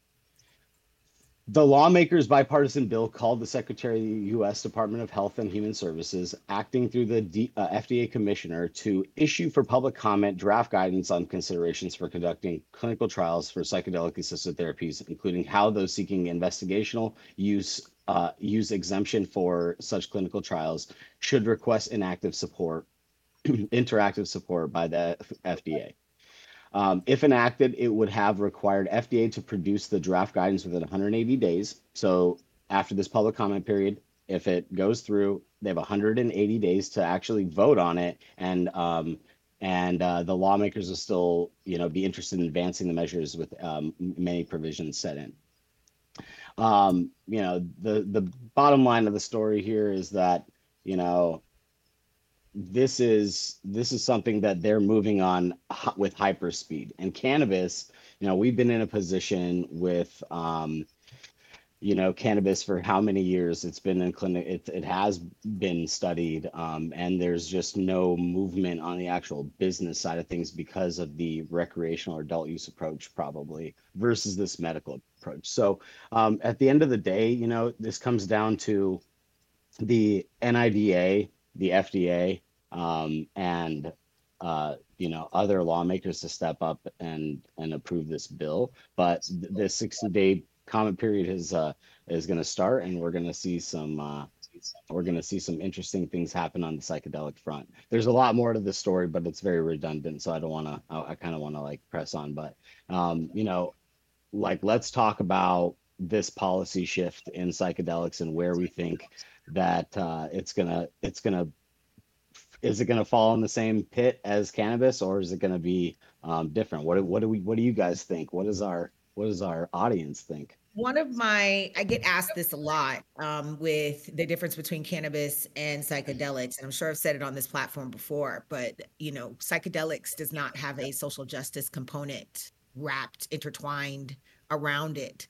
The lawmakers' bipartisan bill called the Secretary of the U.S. Department of Health and Human Services, acting through the D, uh, FDA commissioner, to issue for public comment draft guidance on considerations for conducting clinical trials for psychedelic assisted therapies, including how those seeking investigational use uh, use exemption for such clinical trials should request inactive support, interactive support by the FDA. Um, if enacted, it would have required FDA to produce the draft guidance within 180 days. So after this public comment period, if it goes through, they have 180 days to actually vote on it, and um, and uh, the lawmakers will still, you know, be interested in advancing the measures with um, many provisions set in. Um, you know, the the bottom line of the story here is that you know this is this is something that they're moving on with hyperspeed. And cannabis you know we've been in a position with um you know cannabis for how many years? It's been in clinic it, it has been studied um, and there's just no movement on the actual business side of things because of the recreational or adult use approach probably versus this medical approach. So um, at the end of the day you know this comes down to the nida the fda um, and uh, you know other lawmakers to step up and and approve this bill. But th- this 60 day comment period is uh, is going to start, and we're going to see some uh, we're going to see some interesting things happen on the psychedelic front. There's a lot more to this story, but it's very redundant, so I don't want to. I, I kind of want to like press on, but um, you know, like let's talk about this policy shift in psychedelics and where we think that uh, it's gonna it's gonna is it gonna fall in the same pit as cannabis or is it gonna be um, different? What what do we what do you guys think? What does our what does our audience think? one of my i get asked this a lot um, with the difference between cannabis and psychedelics and i'm sure i've said it on this platform before but you know psychedelics does not have a social justice component wrapped intertwined around it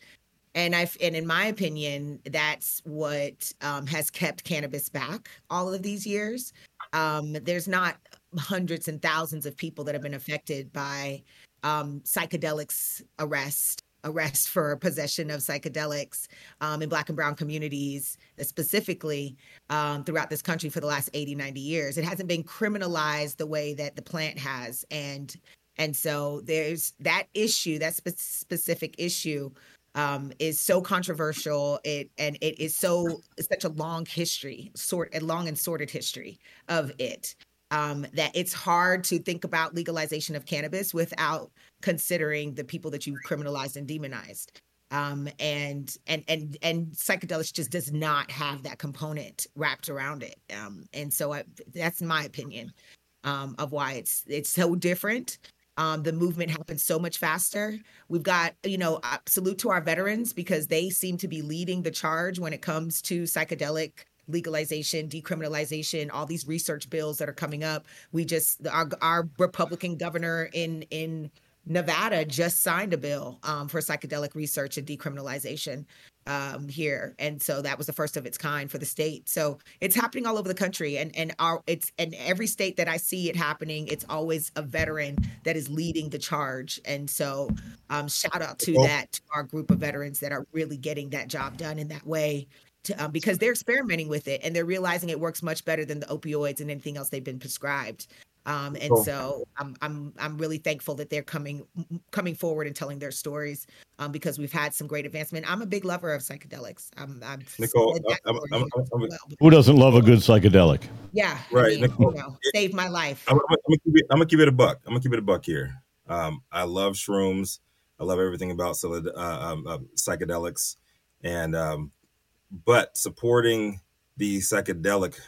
and i and in my opinion that's what um, has kept cannabis back all of these years um, there's not hundreds and thousands of people that have been affected by um, psychedelics arrest arrest for possession of psychedelics um, in black and brown communities specifically um, throughout this country for the last 80 90 years. It hasn't been criminalized the way that the plant has and and so there's that issue that spe- specific issue um, is so controversial it and it is so such a long history sort a long and sordid history of it um, that it's hard to think about legalization of cannabis without considering the people that you've criminalized and demonized. Um, and and and and psychedelics just does not have that component wrapped around it. Um, and so I, that's my opinion um, of why it's it's so different. Um, the movement happens so much faster. We've got, you know, uh, salute to our veterans because they seem to be leading the charge when it comes to psychedelic legalization, decriminalization, all these research bills that are coming up. We just our our Republican governor in in Nevada just signed a bill um, for psychedelic research and decriminalization um, here, and so that was the first of its kind for the state. So it's happening all over the country, and and our it's and every state that I see it happening, it's always a veteran that is leading the charge. And so, um, shout out to that to our group of veterans that are really getting that job done in that way to, um, because they're experimenting with it and they're realizing it works much better than the opioids and anything else they've been prescribed. Um, and cool. so I'm I'm I'm really thankful that they're coming coming forward and telling their stories um, because we've had some great advancement. I'm a big lover of psychedelics. I'm, I'm Nicole. I'm, I'm, well. Who doesn't love a good psychedelic? Yeah, right. I mean, Nicole, you know, saved my life. I'm, gonna keep it, I'm gonna keep it a buck. I'm gonna keep it a buck here. Um, I love shrooms. I love everything about uh, um, uh, psychedelics, and um, but supporting the psychedelic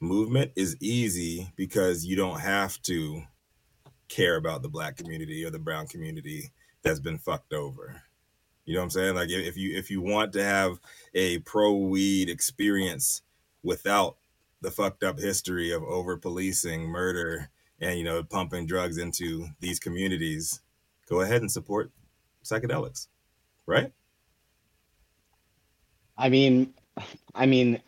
movement is easy because you don't have to care about the black community or the brown community that's been fucked over. You know what I'm saying? Like if you if you want to have a pro weed experience without the fucked up history of over policing, murder, and you know pumping drugs into these communities, go ahead and support psychedelics, right? I mean, I mean,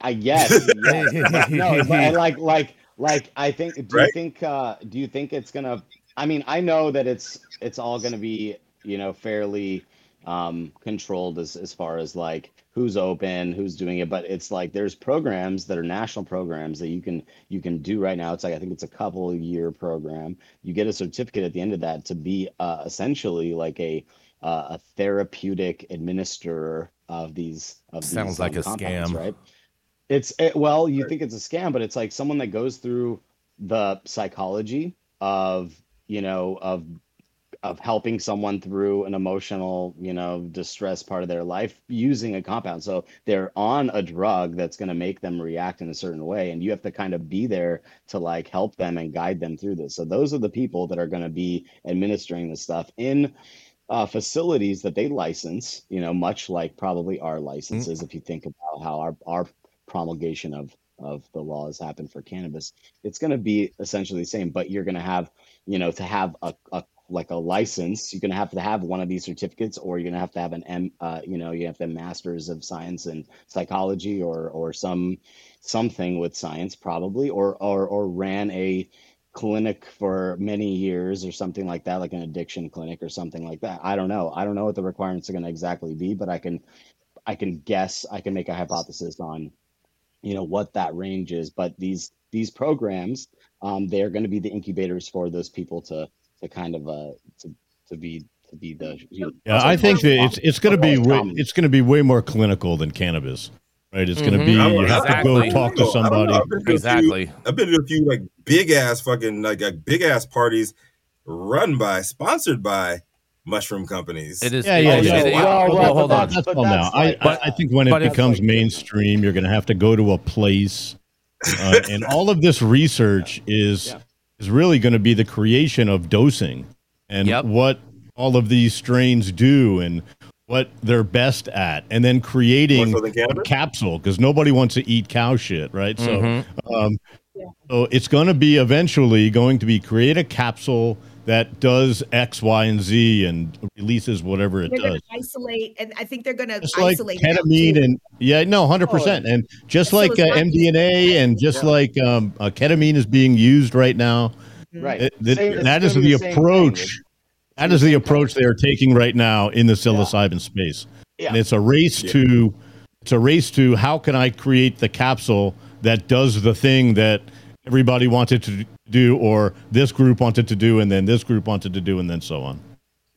I guess. yes. no, but like, like, like, I think. Do right? you think? Uh, do you think it's gonna? I mean, I know that it's it's all gonna be you know fairly um, controlled as as far as like who's open, who's doing it. But it's like there's programs that are national programs that you can you can do right now. It's like I think it's a couple year program. You get a certificate at the end of that to be uh, essentially like a uh, a therapeutic administrator of these of sounds these, like um, a scam right it's it, well you think it's a scam but it's like someone that goes through the psychology of you know of of helping someone through an emotional you know distress part of their life using a compound. So they're on a drug that's going to make them react in a certain way and you have to kind of be there to like help them and guide them through this. So those are the people that are going to be administering this stuff in uh, facilities that they license, you know, much like probably our licenses, mm-hmm. if you think about how our, our promulgation of, of the laws happen for cannabis, it's going to be essentially the same, but you're going to have, you know, to have a, a like a license, you're going to have to have one of these certificates, or you're going to have to have an M, uh, you know, you have to masters of science and psychology, or or some something with science probably, or or or ran a clinic for many years or something like that, like an addiction clinic or something like that. I don't know. I don't know what the requirements are going to exactly be, but I can, I can guess. I can make a hypothesis on, you know, what that range is. But these these programs, um, they're going to be the incubators for those people to to kind of uh to to be to be the. You know, yeah, I think that it's it's going to be way, it's going to be way more clinical than cannabis. right? It's going to be I'm- you have to go talk to I don't know. somebody. I've been to a few- Exactly. I've been to a few like big ass fucking like, like big ass parties run by, sponsored by mushroom companies. It is. Yeah, it yeah, is- yeah. Well, hold well, on, hold but on. that's- That's now. I, like- I, I think when it becomes like- mainstream, you're going to have to go to a place, uh, and all of this research is Yeah. is really going to be the creation of dosing and Yep. what all of these strains do and what they're best at, and then creating More a capsule because nobody wants to eat cow shit, right? Mhm. So, um, so it's going to be eventually going to be create a capsule that does X, Y, and Z and releases whatever it They're going does. to isolate, and I think they're going to Just like isolate ketamine and yeah, no, hundred percent, and just So like it's uh, not- MDMA and just Yeah. like um, uh, ketamine is being used right now. Right. It- that- Same- that is gonna the same thing. approach. That is the approach they are taking right now in the psilocybin space, Yeah. and it's a race Yeah. to it's a race to how can I create the capsule that does the thing that everybody wanted to do, or this group wanted to do, and then this group wanted to do, and then so on.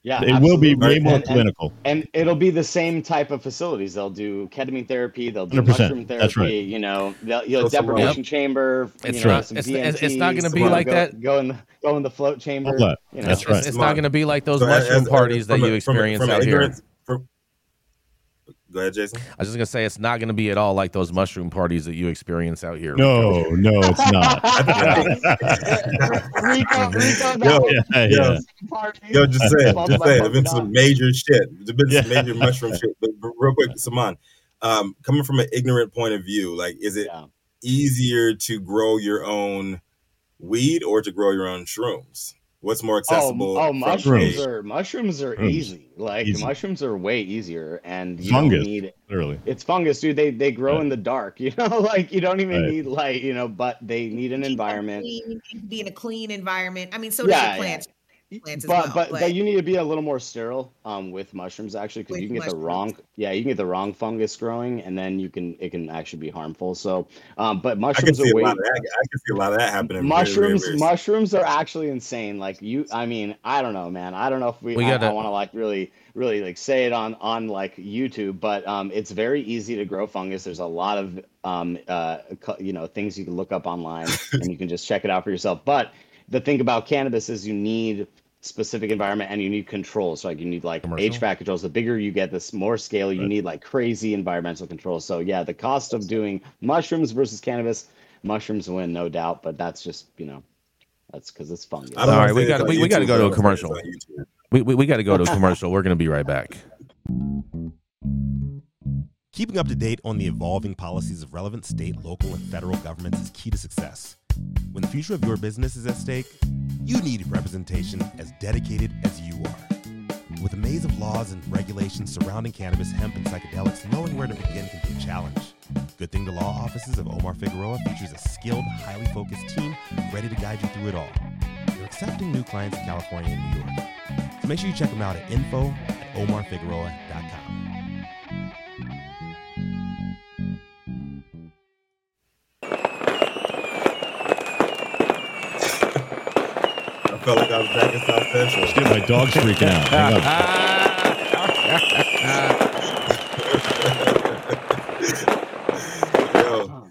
Yeah, It will be absolutely. way And- more and- clinical. and it'll be the same type of facilities. They'll do ketamine therapy. They'll do 100%. mushroom therapy. That's right. You know, they'll, you know, So some- deprivation chamber. It's you know, not- some it's- it's- it's not gonna be like go, that. Go in, the, go in the float chamber. You know, That's It's, right. it's Come not going to be like those So as- mushroom as- parties that from a- you experience from out here. ignorance- from- Go ahead, Jason. I was just going to say it's not going to be at all like those mushroom parties that you experience out here. No, no, it's not. Rico, Rico, Yo, yeah, yo, Yo, just saying, just saying. There's been Polka some major shit. There's been some Yeah. major mushroom shit. But, but real quick, Saman, um, coming from an ignorant point of view, like, is it Yeah. easier to grow your own weed or to grow your own shrooms? What's more Oh, accessible? oh, from mushrooms a- are mushrooms are Mushrooms. easy. Like Easy. mushrooms are way easier, and you Fungus. don't need Literally. it's fungus, dude. They they grow Right. in the dark. You know, like you don't even Right. need light. You know, but they need an Keep environment. clean, need to be in a clean environment. I mean, so Yeah, does yeah. The plants. plants as but, well, but but- but you need to be a little more sterile um with mushrooms actually because you can get the wrong yeah you can get the wrong fungus growing and then you can it can actually be harmful so um but I can mushrooms see are a way lot of that. I can see a lot of that happening. mushrooms very, very mushrooms are actually insane like you i mean i don't know man i don't know if we, We I, gotta- want to like really really like say it on on like youtube but um it's very easy to grow fungus there's a lot of um uh you know things you can look up online and you can just check it out for yourself but the thing about cannabis is you need specific environment and you need controls so like you need like Commercial? hvac controls the bigger you get this more scale you need like crazy environmental controls so yeah the cost of doing mushrooms versus cannabis mushrooms win no doubt but that's just you know that's because it's fungus I don't All wanna right, we gotta- on we- we gotta go to but a I'm gonna say commercial. it's on YouTube. We, we, we got to go to a commercial. We're going to be right back. Keeping up to date on the evolving policies of relevant state, local, and federal governments is key to success. When the future of your business is at stake, you need representation as dedicated as you are. With a maze of laws and regulations surrounding cannabis, hemp, and psychedelics, knowing where to begin can be a challenge. Good Thing the Law offices of Omar Figueroa features a skilled, highly focused team ready to guide you through it all. They're accepting new clients in California and New York. So make sure you check them out at info at omarfigueroa.com. felt like I was back in South Central. Shit, my dog's freaking out. Hang on. Yo,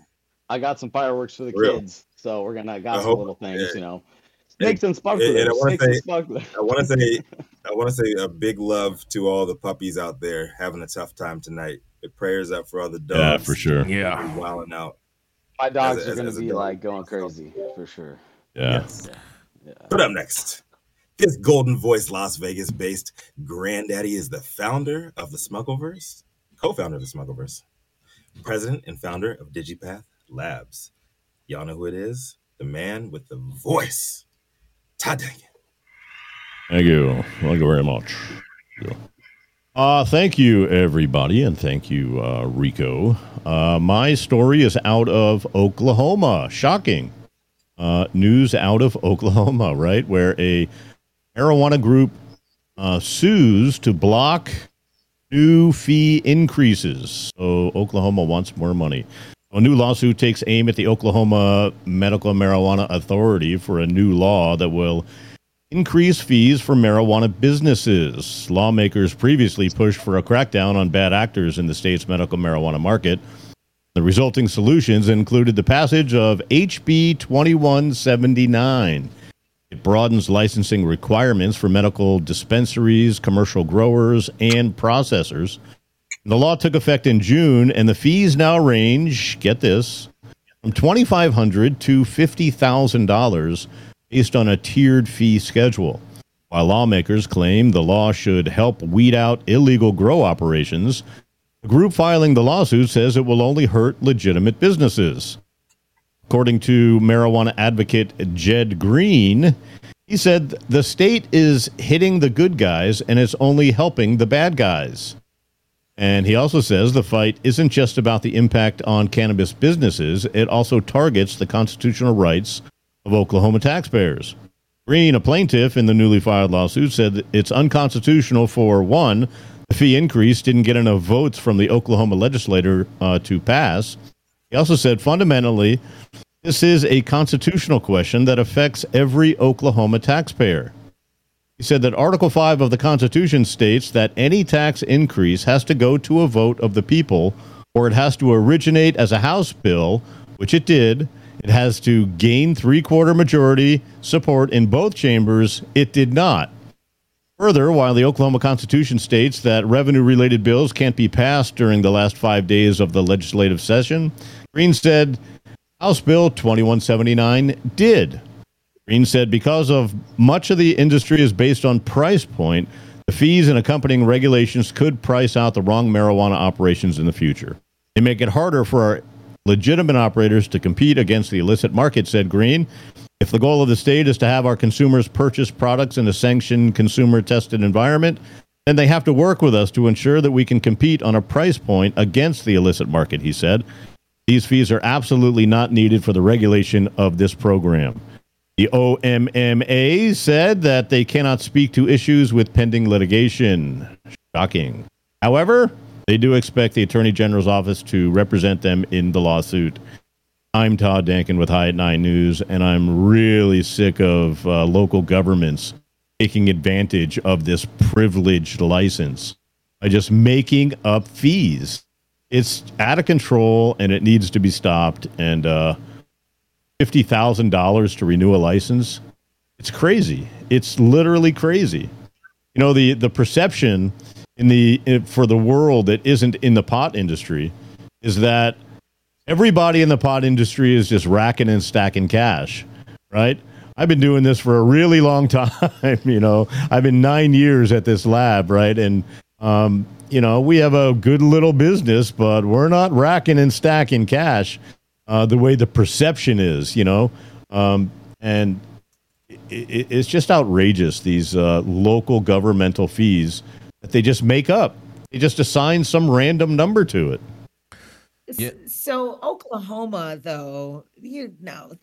i got some fireworks for the Real. kids so we're gonna got I some hope- little things yeah. you know snakes and and I wanna snakes and say- sparklers I want to say, I want to say a big love to all the puppies out there having a tough time tonight. The prayers up for all the dogs. Yeah, for sure. Yeah. wilding out. my dogs a- are gonna as a be dog. like going crazy for sure Yeah. Yes. But up next, this Golden Voice Las Vegas based granddaddy is the founder of the Smuggleverse, co founder of the Smuggleverse, president and founder of Digipath Labs. Y'all know who it is? The man with the voice. Todd Denkin. Thank you. Thank you very much. Thank you. Uh, thank you, everybody, and thank you, uh, Rico. Uh, my story is out of Oklahoma. Shocking. Uh, news out of Oklahoma, right? Where a marijuana group uh, sues to block new fee increases. So Oklahoma wants more money. A new lawsuit takes aim at the Oklahoma Medical Marijuana Authority for a new law that will increase fees for marijuana businesses. Lawmakers previously pushed for a crackdown on bad actors in the state's medical marijuana market. The resulting solutions included the passage of HB 2179. It broadens licensing requirements for medical dispensaries, commercial growers, and processors. The law took effect in June, and the fees now range, get this, from $2,500 to $50,000 based on a tiered fee schedule. While lawmakers claim the law should help weed out illegal grow operations, the group filing the lawsuit says it will only hurt legitimate businesses. According to marijuana advocate Jed Green, he said the state is hitting the good guys and it's only helping the bad guys. And he also says the fight isn't just about the impact on cannabis businesses, it also targets the constitutional rights of Oklahoma taxpayers. Green, a plaintiff in the newly filed lawsuit, said it's unconstitutional for one, the fee increase didn't get enough votes from the Oklahoma legislature uh, to pass. He also said fundamentally, this is a constitutional question that affects every Oklahoma taxpayer. He said that Article 5 of the Constitution states that any tax increase has to go to a vote of the people, or it has to originate as a House bill, which it did. It has to gain three quarter majority support in both chambers. It did not. Further, while the Oklahoma Constitution states that revenue related bills can't be passed during the last five days of the legislative session, Green said House Bill 2179 did. Green said because of much of the industry is based on price point, the fees and accompanying regulations could price out the wrong marijuana operations in the future. They make it harder for our legitimate operators to compete against the illicit market, said Green. If the goal of the state is to have our consumers purchase products in a sanctioned, consumer tested environment, then they have to work with us to ensure that we can compete on a price point against the illicit market, he said. These fees are absolutely not needed for the regulation of this program. The OMMA said that they cannot speak to issues with pending litigation. Shocking. However, they do expect the Attorney General's office to represent them in the lawsuit. I'm Todd Denkin with High at Nine News, and I'm really sick of uh, local governments taking advantage of this privileged license by just making up fees. It's out of control, and it needs to be stopped. And uh, fifty thousand dollars to renew a license. It's crazy. It's literally crazy. You know the the perception in the in, for the world that isn't in the pot industry is that everybody in the pot industry is just racking and stacking cash, right? I've been doing this for a really long time. You know, I've been nine years at this lab, right? And um, you know, we have a good little business, but we're not racking and stacking cash uh, the way the perception is, you know, um, and it, it's just outrageous these uh, local governmental fees that they just make up. They just assign some random number to it. Yeah. So Oklahoma, though, you know,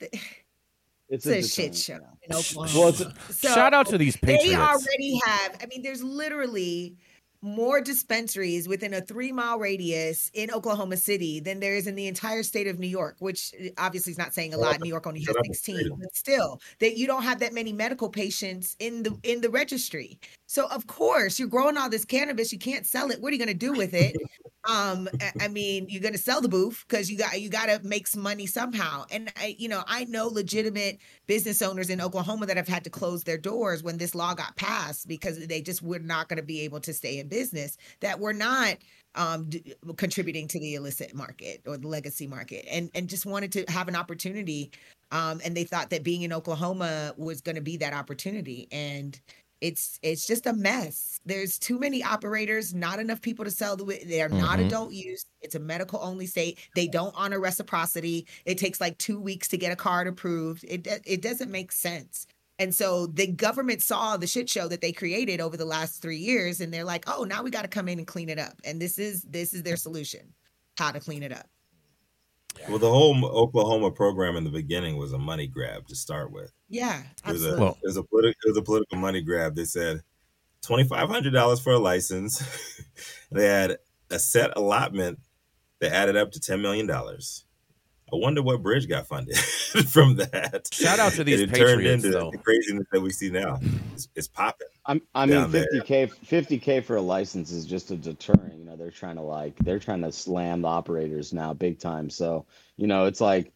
It's, it's a deterrent, shit show in Oklahoma. Well, it's, So Shout out to these they already have. I mean, there's literally more dispensaries within a three mile radius in Oklahoma City than there is in the entire state of New York, which uh, obviously is not saying a lot. New York only has Shut up and 16, but still, that you don't have that many medical patients in the in the registry. So of course, you're growing all this cannabis. You can't sell it. What are you going to do with it? um I- mean you're going to sell the booth because you got you got to make some money somehow and i you know i know legitimate business owners in oklahoma that have had to close their doors when this law got passed because they just were not going to be able to stay in business that were not um d- contributing to the illicit market or the legacy market and and just wanted to have an opportunity um and they thought that being in oklahoma was going to be that opportunity and it's it's just a mess. There's too many operators, not enough people to sell the. They are not Mhm. adult use. It's a medical only state. They don't honor reciprocity. It takes like two weeks to get a card approved. It it doesn't make sense. And so the government saw the shit show that they created over the last three years, and they're like, "Oh, now we got to come in and clean it up." And this is this is their solution, how to clean it up. Well, the whole Oklahoma program in the beginning was a money grab to start with. Yeah, It was a absolutely. Well- it was a politi- it was a political money grab. They said twenty five hundred dollars for a license. they had a set allotment that added up to ten million dollars. I wonder what bridge got funded from that. Shout out to these And it turned into though. the craziness that we see now. It's, it's popping. I'm, I mean, down 50k, 50k for a license is just a deterrent. You know, know, they're trying to like they're trying to slam the operators now big time. So you know, it's like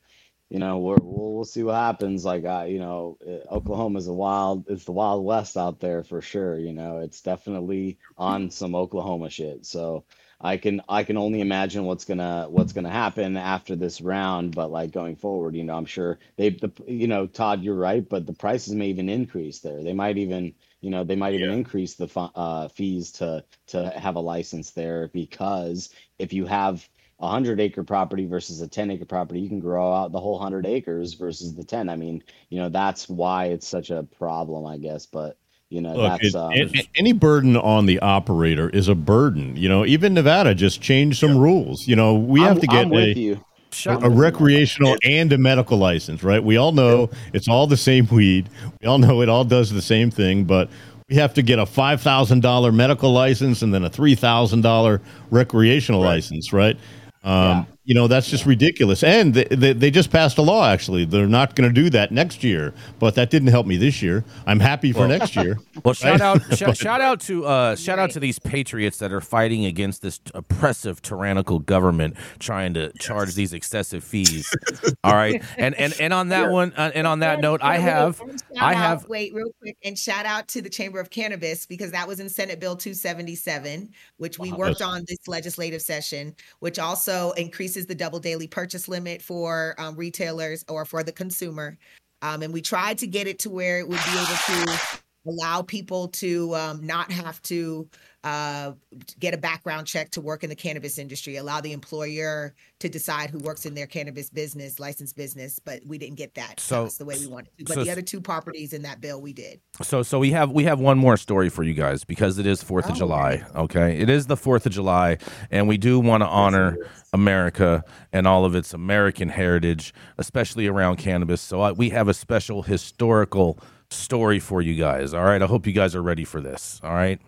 you know we're, we'll we'll see what happens. Like I, you know, uh, Oklahoma is a wild it's the wild west out there for sure. You know, it's definitely on some Oklahoma shit. So I can I can only imagine what's gonna what's gonna happen after this round. But like going forward, you know, I'm sure they the you know Todd, you're right, but the prices may even increase there. They might even you know they might even Yeah. increase the uh, fees to to have a license there because if you have a hundred acre property versus a 10 acre property you can grow out the whole hundred acres versus the 10 i mean you know that's why it's such a problem i guess but you know Look, that's it- um, a- a- any burden on the operator is a burden. You know, even Nevada just changed some rules. You know, we have I'm- to get I'm with a, you a, Shut a recreational and a medical license, right? We all know it's all the same weed. We all know it all does the same thing, but we have to get a five thousand dollar medical license and then a three thousand dollar recreational license, right? Um, You know, that's just ridiculous. And they, they, they just passed a law, actually. They're not going to do that next year, but that didn't help me this year. I'm happy for next year. Well, shout out, sh- shout out to, uh, shout out to these patriots that are fighting against this oppressive, tyrannical government trying to charge these excessive fees. All right, and and and on that one, uh, and on that And- note, I and wait, have, and shout I out- have, wait real quick and shout out to the Chamber of Cannabis because that was in Senate Bill 277, which we Wow. worked on this legislative session, which also increases the double daily purchase limit for um, retailers or for the consumer. Um, and we tried to get it to where it would be able to allow people to um, not have to uh, get a background check to work in the cannabis industry, allow the employer to decide who works in their cannabis business, licensed business, but we didn't get that. So- So the way we wanted to. But so- the other two properties in that bill we did. So so we have we have one more story for you guys because it is Fourth of Oh, July. Okay, it is the Fourth of July, and we do want to honor America and all of its American heritage, especially around cannabis. So I, we have a special historical story for you guys. All right, I hope you guys are ready for this. All right.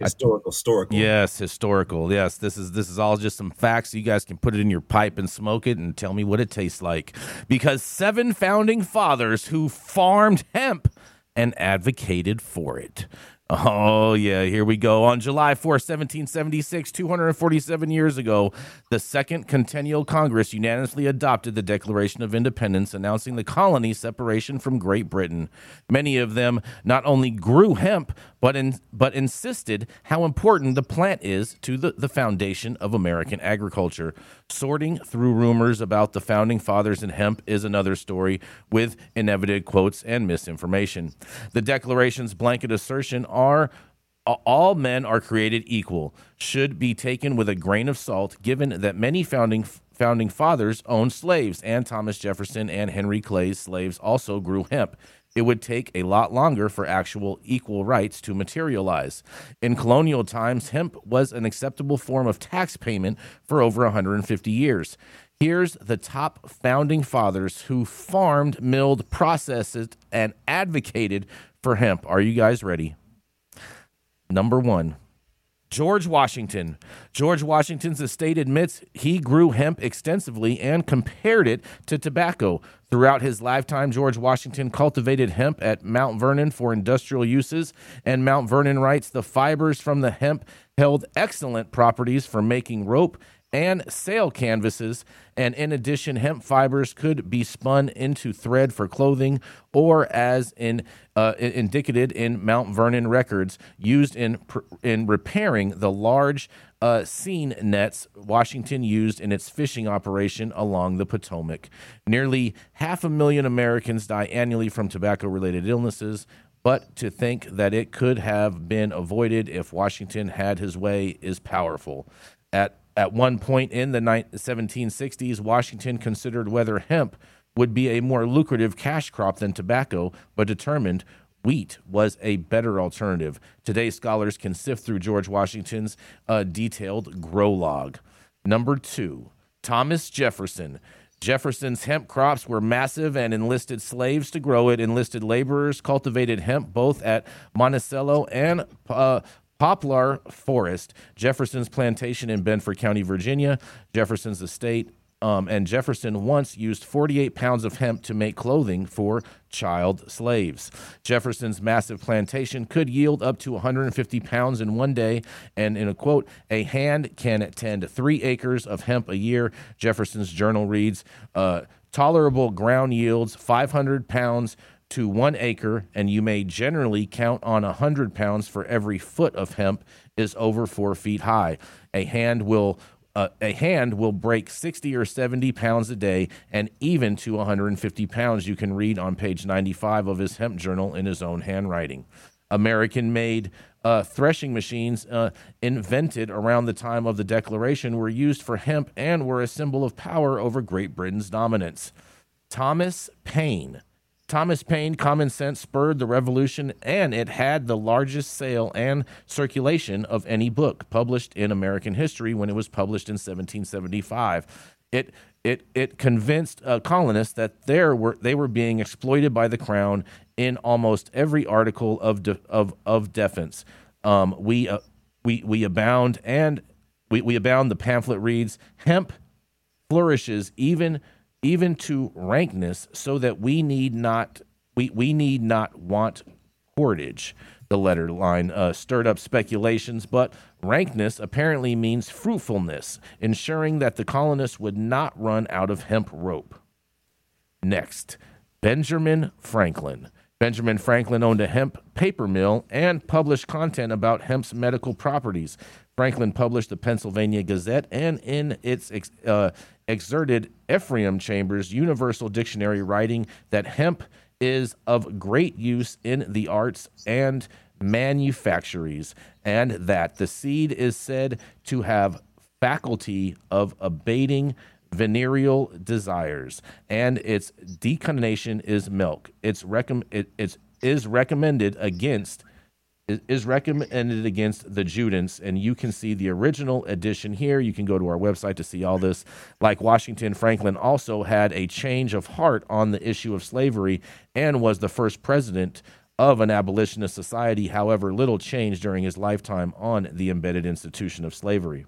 Historical, historical. Yes, historical. Yes, this is this is all just some facts. You guys can put it in your pipe and smoke it and tell me what it tastes like. Because seven founding fathers who farmed hemp and advocated for it. Oh, yeah, here we go. On July 4, 1776, 247 years ago, the Second Centennial Congress unanimously adopted the Declaration of Independence, announcing the colony's separation from Great Britain. Many of them not only grew hemp, but, in, but insisted how important the plant is to the, the foundation of American agriculture. Sorting through rumors about the founding fathers and hemp is another story with inevitable quotes and misinformation. The Declaration's blanket assertion are all men are created equal should be taken with a grain of salt given that many founding founding fathers owned slaves and Thomas Jefferson and Henry Clay's slaves also grew hemp it would take a lot longer for actual equal rights to materialize. In colonial times, hemp was an acceptable form of tax payment for over 150 years. Here's the top founding fathers who farmed, milled, processed, and advocated for hemp. Are you guys ready? Number one, George Washington. George Washington's estate admits he grew hemp extensively and compared it to tobacco. Throughout his lifetime, George Washington cultivated hemp at Mount Vernon for industrial uses, and Mount Vernon writes the fibers from the hemp held excellent properties for making rope and sail canvases. And in addition, hemp fibers could be spun into thread for clothing or as in uh, indicated in Mount Vernon records used in in repairing the large uh, seine nets Washington used in its fishing operation along the Potomac. Nearly half a million Americans die annually from tobacco related illnesses. But to think that it could have been avoided if Washington had his way is powerful. At at one point in the 1760s, Washington considered whether hemp would be a more lucrative cash crop than tobacco, but determined wheat was a better alternative. Today, scholars can sift through George Washington's uh, detailed grow log. Number two, Thomas Jefferson. Jefferson's hemp crops were massive and enlisted slaves to grow it. Enlisted laborers cultivated hemp both at Monticello and uh, Poplar Forest, Jefferson's plantation in Bedford County, Virginia, Jefferson's estate Um, and Jefferson once used 48 pounds of hemp to make clothing for child slaves. Jefferson's massive plantation could yield up to 150 pounds in one day. And in a quote, a hand can tend three acres of hemp a year. Jefferson's journal reads, uh, tolerable ground yields 500 pounds to one acre, and you may generally count on 100 pounds for every foot of hemp is over four feet high. A hand will uh, a hand will break 60 or 70 pounds a day and even to 150 pounds. You can read on page 95 of his hemp journal in his own handwriting. American made uh, threshing machines uh, invented around the time of the declaration were used for hemp and were a symbol of power over great britain's dominance. Thomas paine Thomas Paine, Common Sense spurred the revolution, and it had the largest sale and circulation of any book published in American history when it was published in 1775. It it it convinced uh, colonists that there were they were being exploited by the crown in almost every article of de, of of defense. Um, we uh, we we abound and we, we abound. The pamphlet reads: hemp flourishes even even to rankness, so that we need not we, we need not want cordage. The letter line uh, stirred up speculations, but rankness apparently means fruitfulness, ensuring that the colonists would not run out of hemp rope. Next, Benjamin Franklin. Benjamin Franklin owned a hemp paper mill and published content about hemp's medical properties. Franklin published the Pennsylvania Gazette and in its uh, exerted Ephraim Chambers Universal Dictionary, writing that hemp is of great use in the arts and manufactories, and that the seed is said to have faculty of abating venereal desires, and its deconation is milk. It's recom- it, it's is recommended against is recommended against the Judents, and you can see the original edition here. You can go to our website to see all this. Like Washington, Franklin also had a change of heart on the issue of slavery and was the first president of an abolitionist society. However, little changed during his lifetime on the embedded institution of slavery.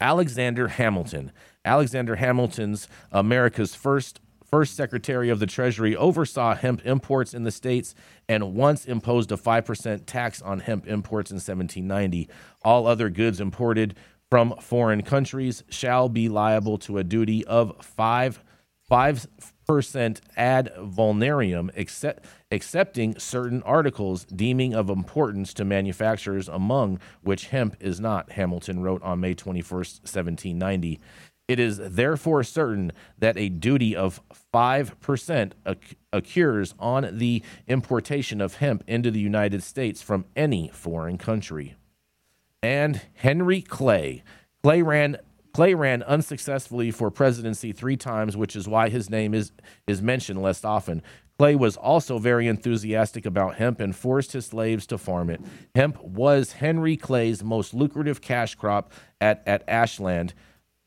Alexander Hamilton. Alexander Hamilton's America's first first Secretary of the Treasury oversaw hemp imports in the states and once imposed a 5% tax on hemp imports in 1790. All other goods imported from foreign countries shall be liable to a duty of 5 5% ad valorem except, excepting certain articles deeming of importance to manufacturers among which hemp is not hamilton wrote on may 21st 1790 it is therefore certain that a duty of 5% occurs on the importation of hemp into the United States from any foreign country. And Henry Clay. Clay ran Clay ran unsuccessfully for presidency three times, which is why his name is, is mentioned less often. Clay was also very enthusiastic about hemp and forced his slaves to farm it. Hemp was Henry Clay's most lucrative cash crop at, at Ashland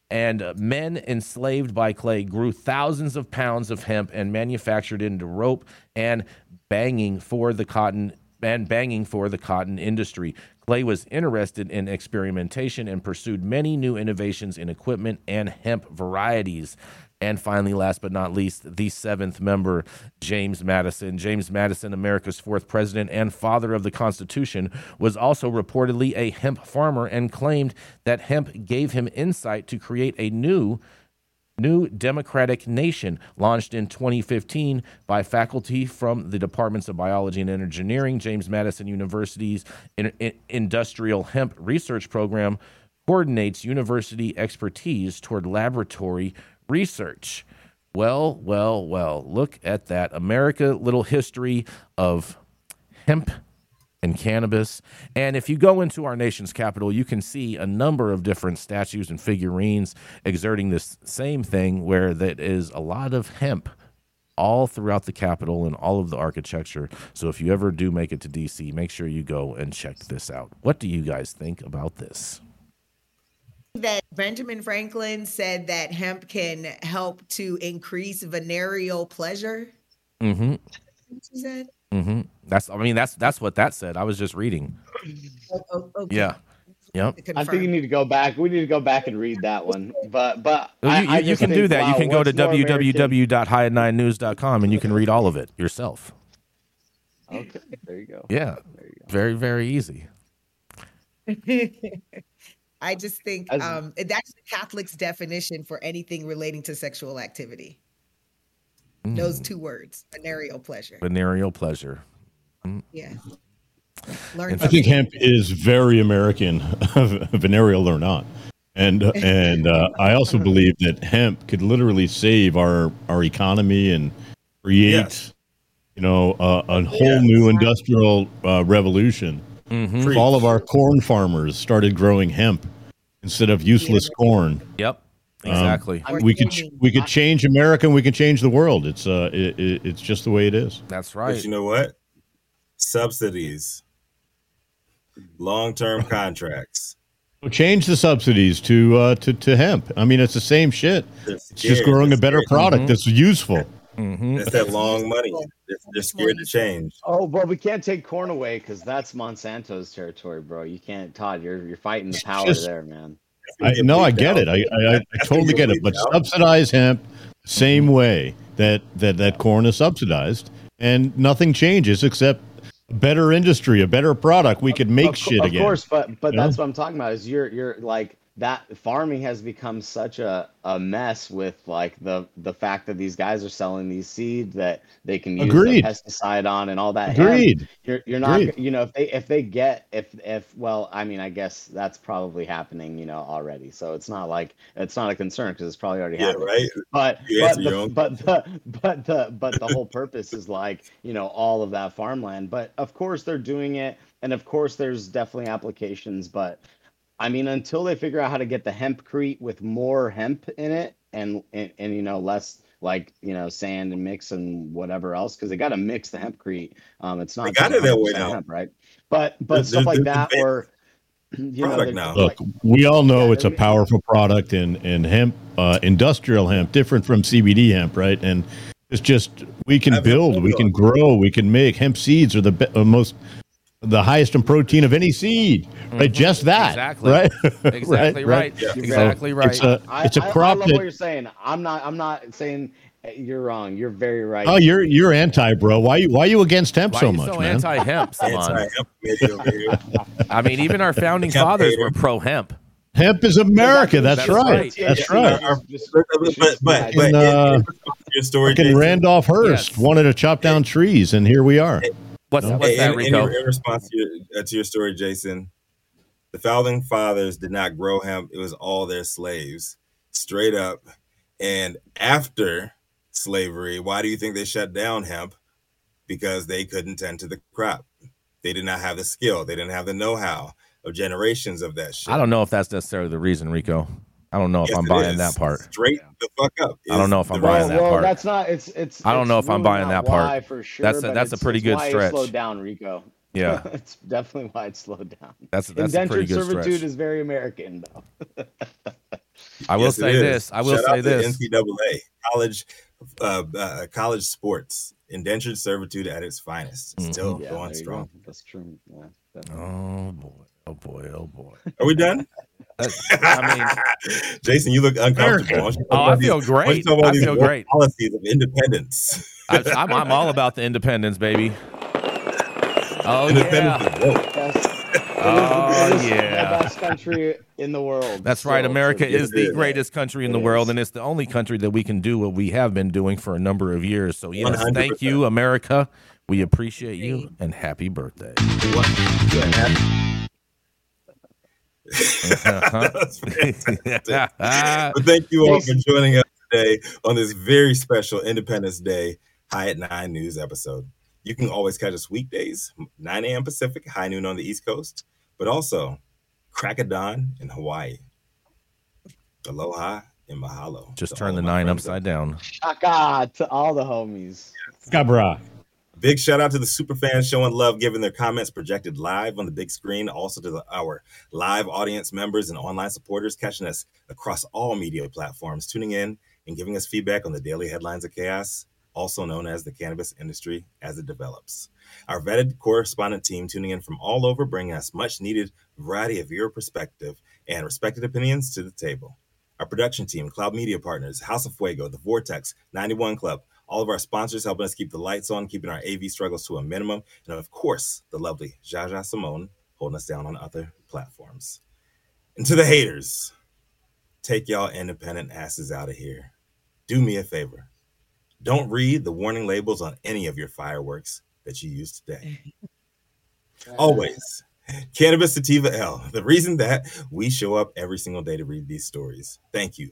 and men enslaved by Clay grew thousands of pounds of hemp and manufactured into rope and banging for the cotton and banging for the cotton industry. Clay was interested in experimentation and pursued many new innovations in equipment and hemp varieties. And finally, last but not least, the seventh member, James Madison. James Madison, America's fourth president and father of the Constitution, was also reportedly a hemp farmer and claimed that hemp gave him insight to create a new new democratic nation launched in 2015 by faculty from the departments of biology and engineering james madison university's in, in, industrial hemp research program coordinates university expertise toward laboratory research. Well, well, well, look at that. America, little history of hemp and cannabis. And if you go into our nation's capital, you can see a number of different statues and figurines exerting this same thing where that is a lot of hemp all throughout the capital and all of the architecture. So if you ever do make it to DC, make sure you go and check this out. What do you guys think about this? That Benjamin Franklin said that hemp can help to increase venereal pleasure. Mm-hmm. She said. Mm-hmm. That's. I mean, that's that's what that said. I was just reading. Oh, oh, okay. Yeah. Yep. I think you need to go back. We need to go back and read that one. But but Well, I- you, I you, you just can do think, that. you can go to what's more American- www.high9news.com and you can read all of it yourself. Okay, there you go. Yeah. There you go. Very, very easy. I just think As- um, that's the Catholic's definition for anything relating to sexual activity. Those two words, venereal pleasure. Venereal pleasure. Yeah. Learn I I think something. hemp is very American, venereal or not. And and uh, I also believe that hemp could literally save our our economy and create, Yes. you know, uh, a whole Yes. new industrial uh, revolution. Mm-hmm. If all of our corn farmers started growing hemp instead of useless corn. Yep. Um, Exactly. Or we could we could change America and we can change the world. It's uh it, it, it's just the way it is. That's right. But right. you know what? Subsidies, long term contracts. So change the subsidies to uh to, to hemp. I mean, it's the same shit. They're It's just scared. growing a better scared. product Mhm. that's useful. Hmm It's that long money. They're, they're scared to change. Oh, but we can't take corn away because that's Monsanto's territory, bro. You can't, Todd. You're you're fighting the power Just- there, man. I, no, I get it. I, I, I totally get it. But subsidize hemp the same way that, that that corn is subsidized, and nothing changes except a better industry, a better product. We could make of, shit of again. Of course, but but You that's know? what I'm talking about. Is you're you're like that farming has become such a, a mess with like the the fact that these guys are selling these seeds that they can use the pesticide on and all that. hemp. Agreed. You're you're not Agreed. you know if they if they get if if well I mean I guess that's probably happening you know already so it's not like it's not a concern because it's probably already Yeah, happening right. but You but the, but the but the but the whole purpose is like you know all of that farmland but of course they're doing it and of course there's definitely applications but I mean until they figure out how to get the hempcrete with more hemp in it and and, and you know less like you know sand and mix and whatever else because they got to mix the hempcrete um it's not They got it that way 100% now. hemp, right but but There's- stuff like there's that debate. or you know Product they're- now. Look, like- we all know Yeah, it's a powerful product, and and hemp, uh, industrial hemp, different from CBD hemp, right? And it's just we can build, we can grow, we can make hemp seeds are the be- uh, most. The highest in protein of any seed, right? Just that, Exactly. right? Exactly right. Yeah. Exactly right. It's a, it's a I- crop I love that what you're saying. I'm not. I'm not saying uh, you're wrong. You're very right. Oh, you're you're anti, bro. Why you why you against hemp Why so are you much, so man? anti-hemp, Anti-hemp maybe over here. I mean, even our founding fathers were pro-hemp. hemp is America. That's, That's right. right. Yeah, That's yeah, right. yeah, Our- but but but, yeah, uh, in- in your story, Fucking Randolph Hearst Yes. wanted to chop down trees, and here we are. What's, No. what's in, that, in- Rico? in, in response to your, uh, to your story, Jason, the founding fathers did not grow hemp; it was all their slaves, straight up. And after slavery, why do you think they shut down hemp? Because they couldn't tend to the crop. They did not have the skill. They didn't have the know-how of generations of that shit. I don't know if that's necessarily the reason, Rico. I don't know if Yes, I'm buying is. that part. Straight the fuck up. I don't know if I'm reason. buying that well, part. that's not. It's it's. I don't know if I'm buying that part. why for sure. That's a- that's a pretty it's good why it stretch. slowed down, Rico. Yeah. it's definitely why it slowed down. That's that's a Indentured pretty good servitude stretch. is very American, though. I will Yes, say this. I will Shout say out to this. NCAA college, uh, uh, college sports, indentured servitude at its finest. Still Yeah, going strong. go. That's true. Yeah, definitely. Oh boy. Oh boy. Oh boy. Are we done? I mean, Jason, you look uncomfortable. Why don't you talk oh, I feel these- why don't you great. I feel world great. Policies of independence. I, I'm, I'm all about the independence, baby. Oh independence yeah. is Oh yeah. the best country in the world. That's right. still, America so- is the is. greatest country in It the world, is. and it's the only country that we can do what we have been doing for a number of years. So, yes, thank 100%. you, America. We appreciate you, and happy birthday. That's fantastic. But thank you all for joining us today on this very special Independence Day High at Nine News episode. You can always catch us weekdays, 9 a.m. Pacific, high noon on the East Coast, but also crack of dawn in Hawaii. Aloha and mahalo. Just turn the nine friends upside down. Shaka to all the homies. Cabra. Big shout out to the super fans showing love, giving their comments projected live on the big screen. Also to the, our live audience members and online supporters catching us across all media platforms, tuning in and giving us feedback on the daily headlines of chaos. also known as the cannabis industry as it develops. Our vetted correspondent team tuning in from all over, bringing us much needed variety of your perspective and respected opinions to the table. Our production team, Cloud Media Partners, House of Fuego, The Vortex, 91 Club, all of our sponsors helping us keep the lights on, keeping our AV struggles to a minimum, and of course, the lovely Jaja Simone holding us down on other platforms. And to the haters, take y'all independent asses out of here. Do me a favor. Don't read the warning labels on any of your fireworks that you use today. Always. Cannabis Sativa L, the reason that we show up every single day to read these stories. Thank you.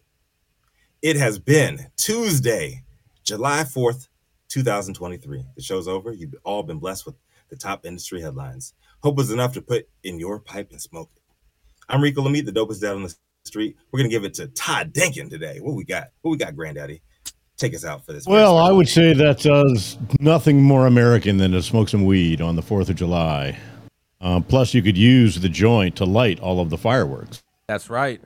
It has been Tuesday, July 4th, 2023. The show's over. You've all been blessed with the top industry headlines. Hope was enough to put in your pipe and smoke it. I'm Rico Lamitte, the dopest dad on the street. We're gonna give it to Todd Denkin today. What we got? What we got, Granddaddy? Take us out for this. Well, I would say that uh, nothing more American than to smoke some weed on the 4th of July. Uh, plus, you could use the joint to light all of the fireworks. That's right.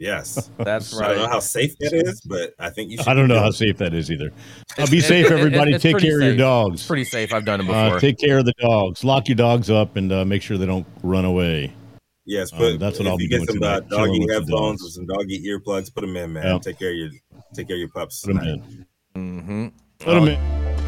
Yes, That's right. I don't know how safe that is, but I think you should. I don't know doing how safe that is either. Uh, be It's- safe, it- it- everybody. Take pretty care of your dogs. It's pretty safe. I've done it before. Uh, take care of the dogs. Lock your dogs up and uh, make sure they don't run away. Yes, but put that's what if I'll be you get doing some tonight, uh, chilling doggy headphones dogs. or some doggy earplugs. Put them in, man. Yeah. Take care of your take care of your pups. Put them in. Mm-hmm. Put 'em in.